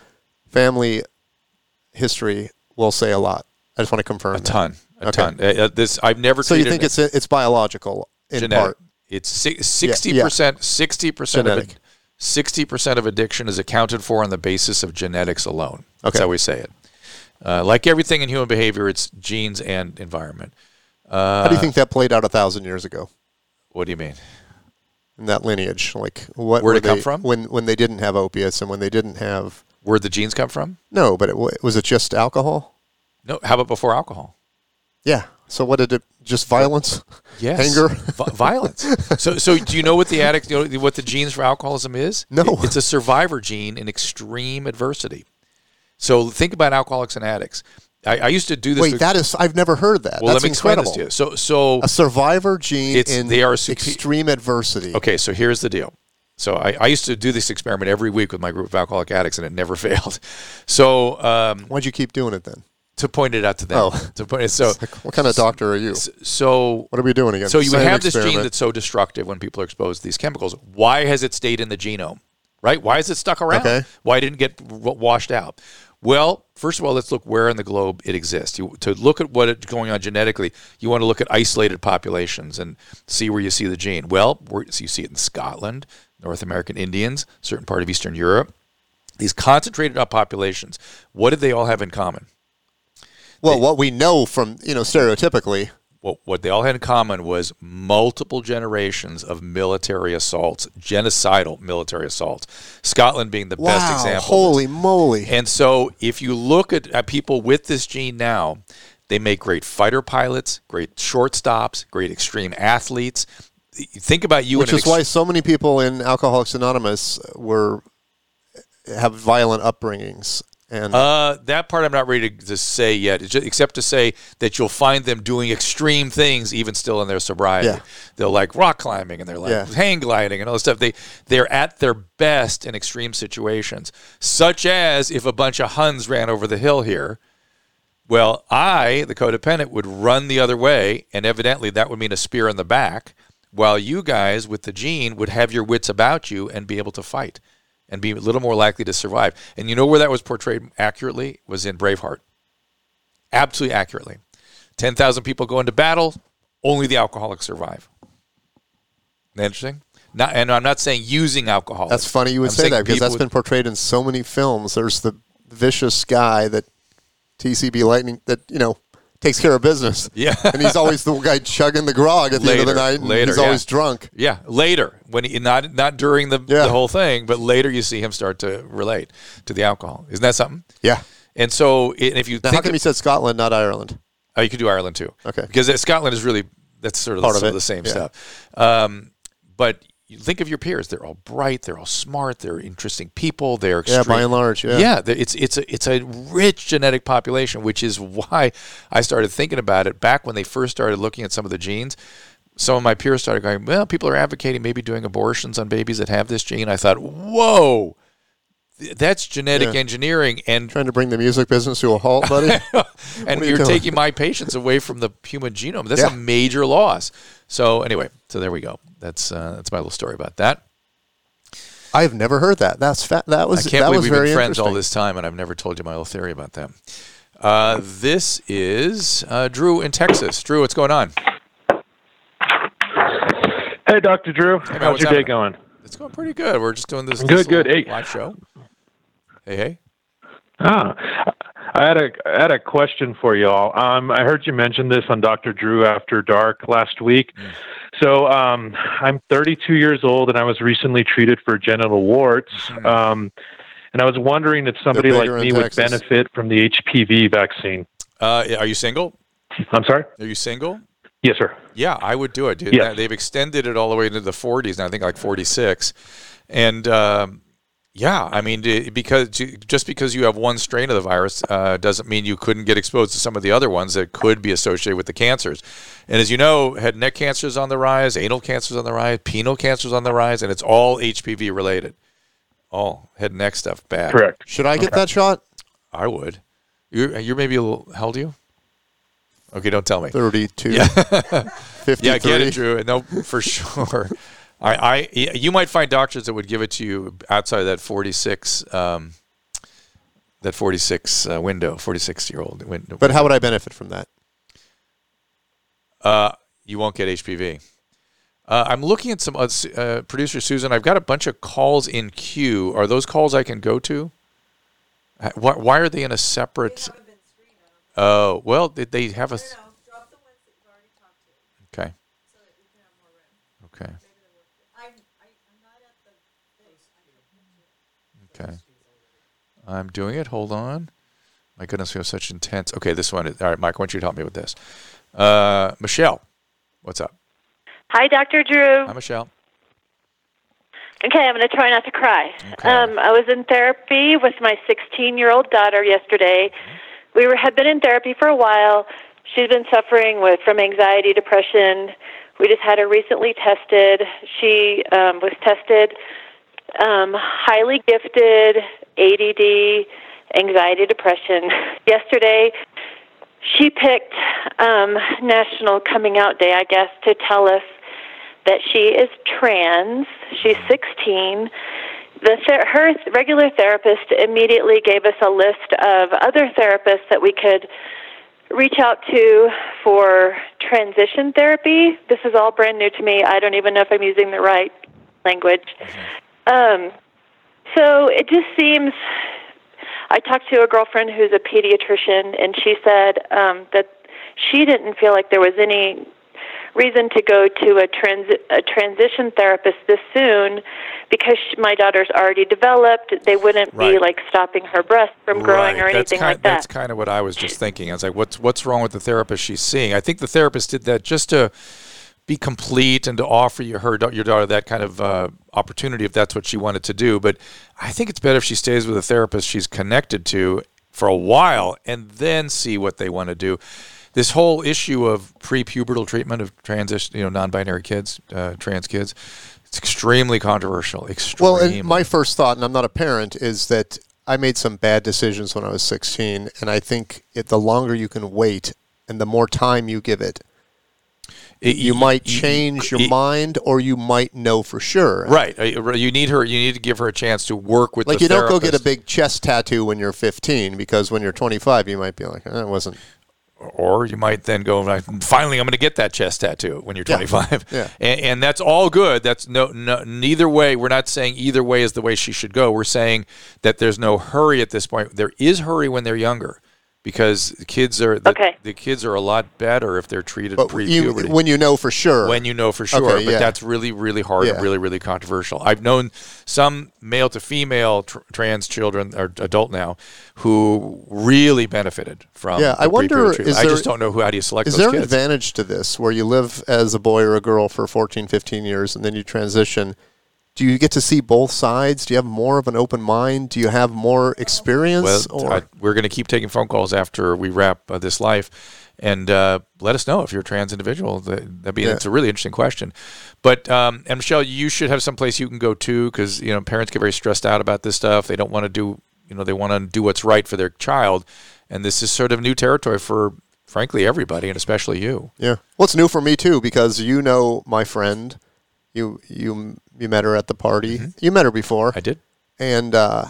family history will say a lot. I just want to confirm a that. ton, a Okay. ton. Uh, uh, this I've never. So you think it's it's biological in genetic. part? It's sixty percent. Sixty percent of. Sixty percent of addiction is accounted for on the basis of genetics alone. That's Okay. how we say it. Uh, like everything in human behavior, it's genes and environment. Uh, How do you think that played out a thousand years ago What do you mean? in that lineage? Like what? where did it come from? When when they didn't have opiates and when they didn't have Where'd the genes come from? no, but it, was it just alcohol? No. How about before alcohol? Yeah. So what did it? Just violence? Yes. Anger? Vi- violence. So, so do you know what the addict, you know, what the genes for alcoholism is? No. It- It's a survivor gene in extreme adversity. So think about alcoholics and addicts. I, I used to do this. Wait, with- that is I've never heard that. well, That's let me explain incredible. this to you. So, so A survivor gene It's- in they are extreme adversity. okay. So here's the deal. So I, I used to do this experiment every week with my group of alcoholic addicts, and it never failed. So um, Why'd you keep doing it then? To point it out to them. Oh. To point it, so like, what kind of doctor are you? so What are we doing again? So you Same have this gene that's so destructive when people are exposed to these chemicals. Why has it stayed in the genome? Right? Why is it stuck around? Okay. Why didn't it get w- washed out? Well, first of all, let's look where in the globe it exists. You, to look at what is going on genetically, you want to look at isolated populations and see where you see the gene. Well, where, so you see it in Scotland, North American Indians, certain part of Eastern Europe. These concentrated populations, what did they all have in common? Well, what we know from you know stereotypically. what, what they all had in common was multiple generations of military assaults, genocidal military assaults. Scotland being the Wow! best example. Holy moly! And so, if you look at, at people with this gene now, they make great fighter pilots, great shortstops, great extreme athletes. Think about you Which is why so many people in Alcoholics Anonymous were have violent upbringings And Uh, that part I'm not ready to, to say yet, just, except to say that you'll find them doing extreme things even still in their sobriety. Yeah. They'll like rock climbing and they're like Yeah. hang gliding and all this stuff. They they're at their best in extreme situations, such as if a bunch of Huns ran over the hill here. Well, I, the codependent, would run the other way, and evidently that would mean a spear in the back, while you guys with the gene would have your wits about you and be able to fight and be a little more likely to survive. And you know where that was portrayed accurately was in Braveheart. Absolutely accurately. 10,000 people go into battle, only the alcoholics survive. Interesting. Not, and I'm not saying using alcohol. That's funny you would I'm say that because that's been portrayed in so many films. There's the vicious guy that TCB Lightning that you know takes care of business. Yeah. and he's always the guy chugging the grog at the end of the night. And later, he's yeah. always drunk. Yeah, later when he not not during the, Yeah. the whole thing, but later you see him start to relate to the alcohol. Isn't that something? Yeah. And so, and if you Now, how come of- you said Scotland, not Ireland? Oh, you could do Ireland too. Okay. Because Scotland is really that's sort of, Part of it, of the same yeah. stuff. Um, but you think of your peers; they're all bright, they're all smart, they're interesting people. They're Yeah, by and large, yeah. yeah. It's it's a it's a rich genetic population, which is why I started thinking about it back when they first started looking at some of the genes. Some of my peers started going, "Well, people are advocating maybe doing abortions on babies that have this gene." I thought, "Whoa." That's genetic Yeah. engineering, and Trying to bring the music business to a halt, buddy. and you you're doing? taking my patients away from the human genome. That's Yeah. a major loss. So anyway, so there we go. That's uh, that's my little story about that. I've never heard that. That's fa- that was I can't that believe was we've been friends all this time, and I've never told you my little theory about them. Uh, this is uh, Drew in Texas. Drew, what's going on? Hey, Dr. Drew. man, How's what's your day going? It's going pretty good. We're just doing this, Good, this good. Hey. live show. Hey, hey. Ah, I had a I had a question for you all. Um, I heard you mention this on Dr. Drew After Dark last week. Mm. So um, I'm 32 years old, and I was recently treated for genital warts. Mm. Um, and I was wondering if somebody like me would Texas. benefit from the HPV vaccine. Uh, are you single? I'm sorry. Are you single? Yes, sir. Yeah, I would do it, dude. Yes. They've extended it all the way into the 40s now. I think like 46, and um, yeah, I mean, because just because you have one strain of the virus uh, doesn't mean you couldn't get exposed to some of the other ones that could be associated with the cancers. And as you know, head and neck cancer is on the rise, anal cancer is on the rise, penile cancer is on the rise, and it's all HPV related. All head and neck stuff bad. Correct. Should I get that shot? I would. You're, you're maybe a little. How old are you? Okay, don't tell me. Thirty-two. Yeah. 53. Yeah, get it, Drew. No, for sure. I, I, you might find doctors that would give it to you outside of that 46, um, that 46 uh, window, 46 year old window. But how would I benefit from that? Uh, you won't get HPV. Uh, I'm looking at some uh, uh, producer Susan. I've got a bunch of calls in queue. Are those calls I can go to? Why, why are they in a separate? Oh well, they, they have a. Okay. Okay. Okay. I'm doing it. Hold on. My goodness, we have such intense. Okay, this one. Is, all right, Mike, why don't you help me with this. Uh, Michelle, what's up? Hi, Dr. Drew. Hi, Michelle. Okay, I'm going to try not to cry. Um, I was in therapy with my 16 year old daughter yesterday. We were, had been in therapy for a while. She's been suffering with from anxiety, depression. We just had her recently tested. She um, was tested um, highly gifted, ADD, anxiety, depression. Yesterday, she picked um, National Coming Out Day, I guess, to tell us that she is trans. She's 16. The ther- her regular therapist immediately gave us a list of other therapists that we could reach out to for transition therapy. This is all brand new to me. I don't even know if I'm using the right language. Um, so it just seems. I talked to a girlfriend who's a pediatrician, and she said um, that she didn't feel like there was any reason to go to a, transi- a transition therapist this soon because she, my daughter's already developed. They wouldn't be like stopping her breast from growing Right. or anything kind, like that. That's kind of what I was just thinking. I was like, what's what's wrong with the therapist she's seeing? I think the therapist did that just to be complete and to offer you her your daughter that kind of uh, opportunity if that's what she wanted to do. But I think it's better if she stays with a therapist she's connected to for a while and then see what they want to do. This whole issue of pre-pubertal treatment of transition, you know, non-binary kids, uh, trans kids, it's extremely controversial. Extreme. Well, my first thought, and I'm not a parent, is that I made some bad decisions when I was 16, and I think it, the longer you can wait and the more time you give it, it you might change your it, mind, or you might know for sure. Right. Uh, you need her. You need to give her a chance to work with. Like you therapist. don't go get a big chest tattoo when you're 15, because when you're 25, you might be like, eh, "That wasn't." or you might then go finally i'm going to get that chest tattoo when you're 25 yeah. yeah. And, and, that's all good that's no, no neither way we're not saying either way is the way she should go we're saying that there's no hurry at this point there is hurry when they're younger because the kids are the, okay. the kids are a lot better if they're treated pre-puberty. when you know for sure. When you know for sure, okay, but yeah. that's really really hard yeah. and really really controversial. I've known some male to female tr- trans children or adult now who really benefited from. Yeah, I wonder. Is there, I just don't know who how do you select. Is there an kids? advantage to this where you live as a boy or a girl for 14, 15 years and then you transition? Do you get to see both sides? Do you have more of an open mind? Do you have more experience? Well, I, we're going to keep taking phone calls after we wrap uh, this life, and uh, let us know if you're a trans individual. That, would be yeah. it's a really interesting question. But um, and Michelle, you should have some place you can go to because you know parents get very stressed out about this stuff. They don't want to do you know they want to do what's right for their child, and this is sort of new territory for frankly everybody, and especially you. Yeah, well, it's new for me too because you know my friend you you you met her at the party. Mm-hmm. You met her before. I did, and uh,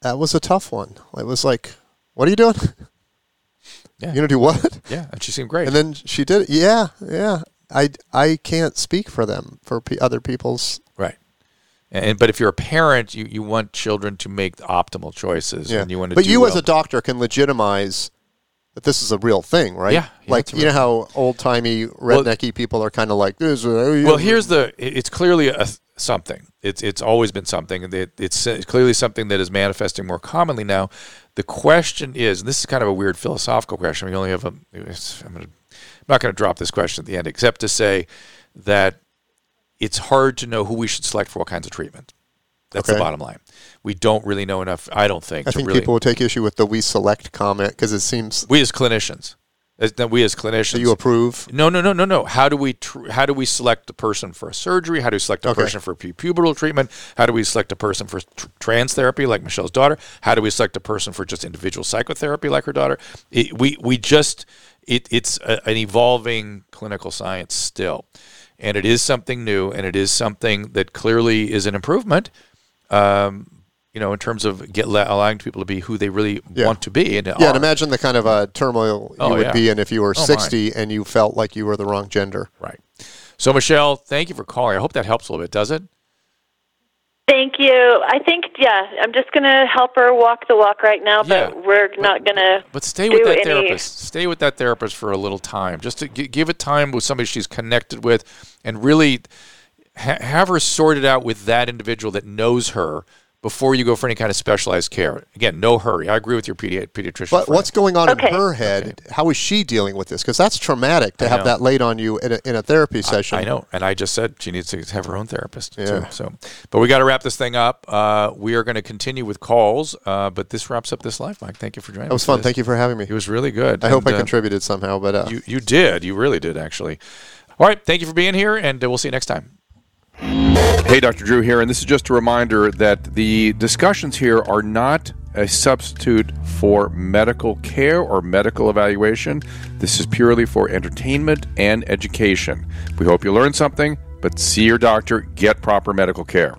that was a tough one. It was like, "What are you doing? Yeah. You gonna do what?" Yeah, and she seemed great. And then she did. Yeah, yeah. I I can't speak for them for p- other people's right. And but if you're a parent, you, you want children to make optimal choices. Yeah. And you want to but you well. as a doctor can legitimize that this is a real thing, right? Yeah. yeah like you know how old timey rednecky well, people are kind of like this. Well, here's the. It's clearly a something. It's it's always been something. It, it's, it's clearly something that is manifesting more commonly now. The question is, and this is kind of a weird philosophical question. We only have a. I'm, gonna, I'm not going to drop this question at the end, except to say that it's hard to know who we should select for what kinds of treatment. That's okay. the bottom line. We don't really know enough. I don't think. I think really, people will take issue with the "we select" comment because it seems we as clinicians, as, we as clinicians, do you approve? No, no, no, no, no. How do we tr- how do we select a person for a surgery? How do we select a okay. person for pubertal treatment? How do we select a person for tr- trans therapy, like Michelle's daughter? How do we select a person for just individual psychotherapy, like her daughter? It, we we just it, it's a, an evolving clinical science still, and it is something new, and it is something that clearly is an improvement um, you know, in terms of get allowing people to be who they really yeah. want to be. And yeah, are. and imagine the kind of uh, turmoil you oh, would yeah. be in if you were oh, 60 my. and you felt like you were the wrong gender. Right. So, Michelle, thank you for calling. I hope that helps a little bit. Does it? Thank you. I think, yeah, I'm just going to help her walk the walk right now, but yeah, we're not going to. But stay with that any... therapist. Stay with that therapist for a little time, just to g- give it time with somebody she's connected with, and really ha- have her sorted out with that individual that knows her before you go for any kind of specialized care. Again, no hurry. I agree with your pedi- pediatrician. But friend. what's going on okay. in her head? Okay. How is she dealing with this? Because that's traumatic to I have know. that laid on you in a, in a therapy session. I, I, know, and I just said she needs to have her own therapist. Yeah. Too, so, but we got to wrap this thing up. Uh, we are going to continue with calls, uh, but this wraps up this live, Mike. Thank you for joining. Us. That was fun. Thank you for having me. It was really good. I and, hope I uh, contributed somehow, but uh, you you did. You really did, actually. All right. Thank you for being here, and uh, we'll see you next time. Hey, Dr. Drew here, and this is just a reminder that the discussions here are not a substitute for medical care or medical evaluation. This is purely for entertainment and education. We hope you learned something, but see your doctor, get proper medical care.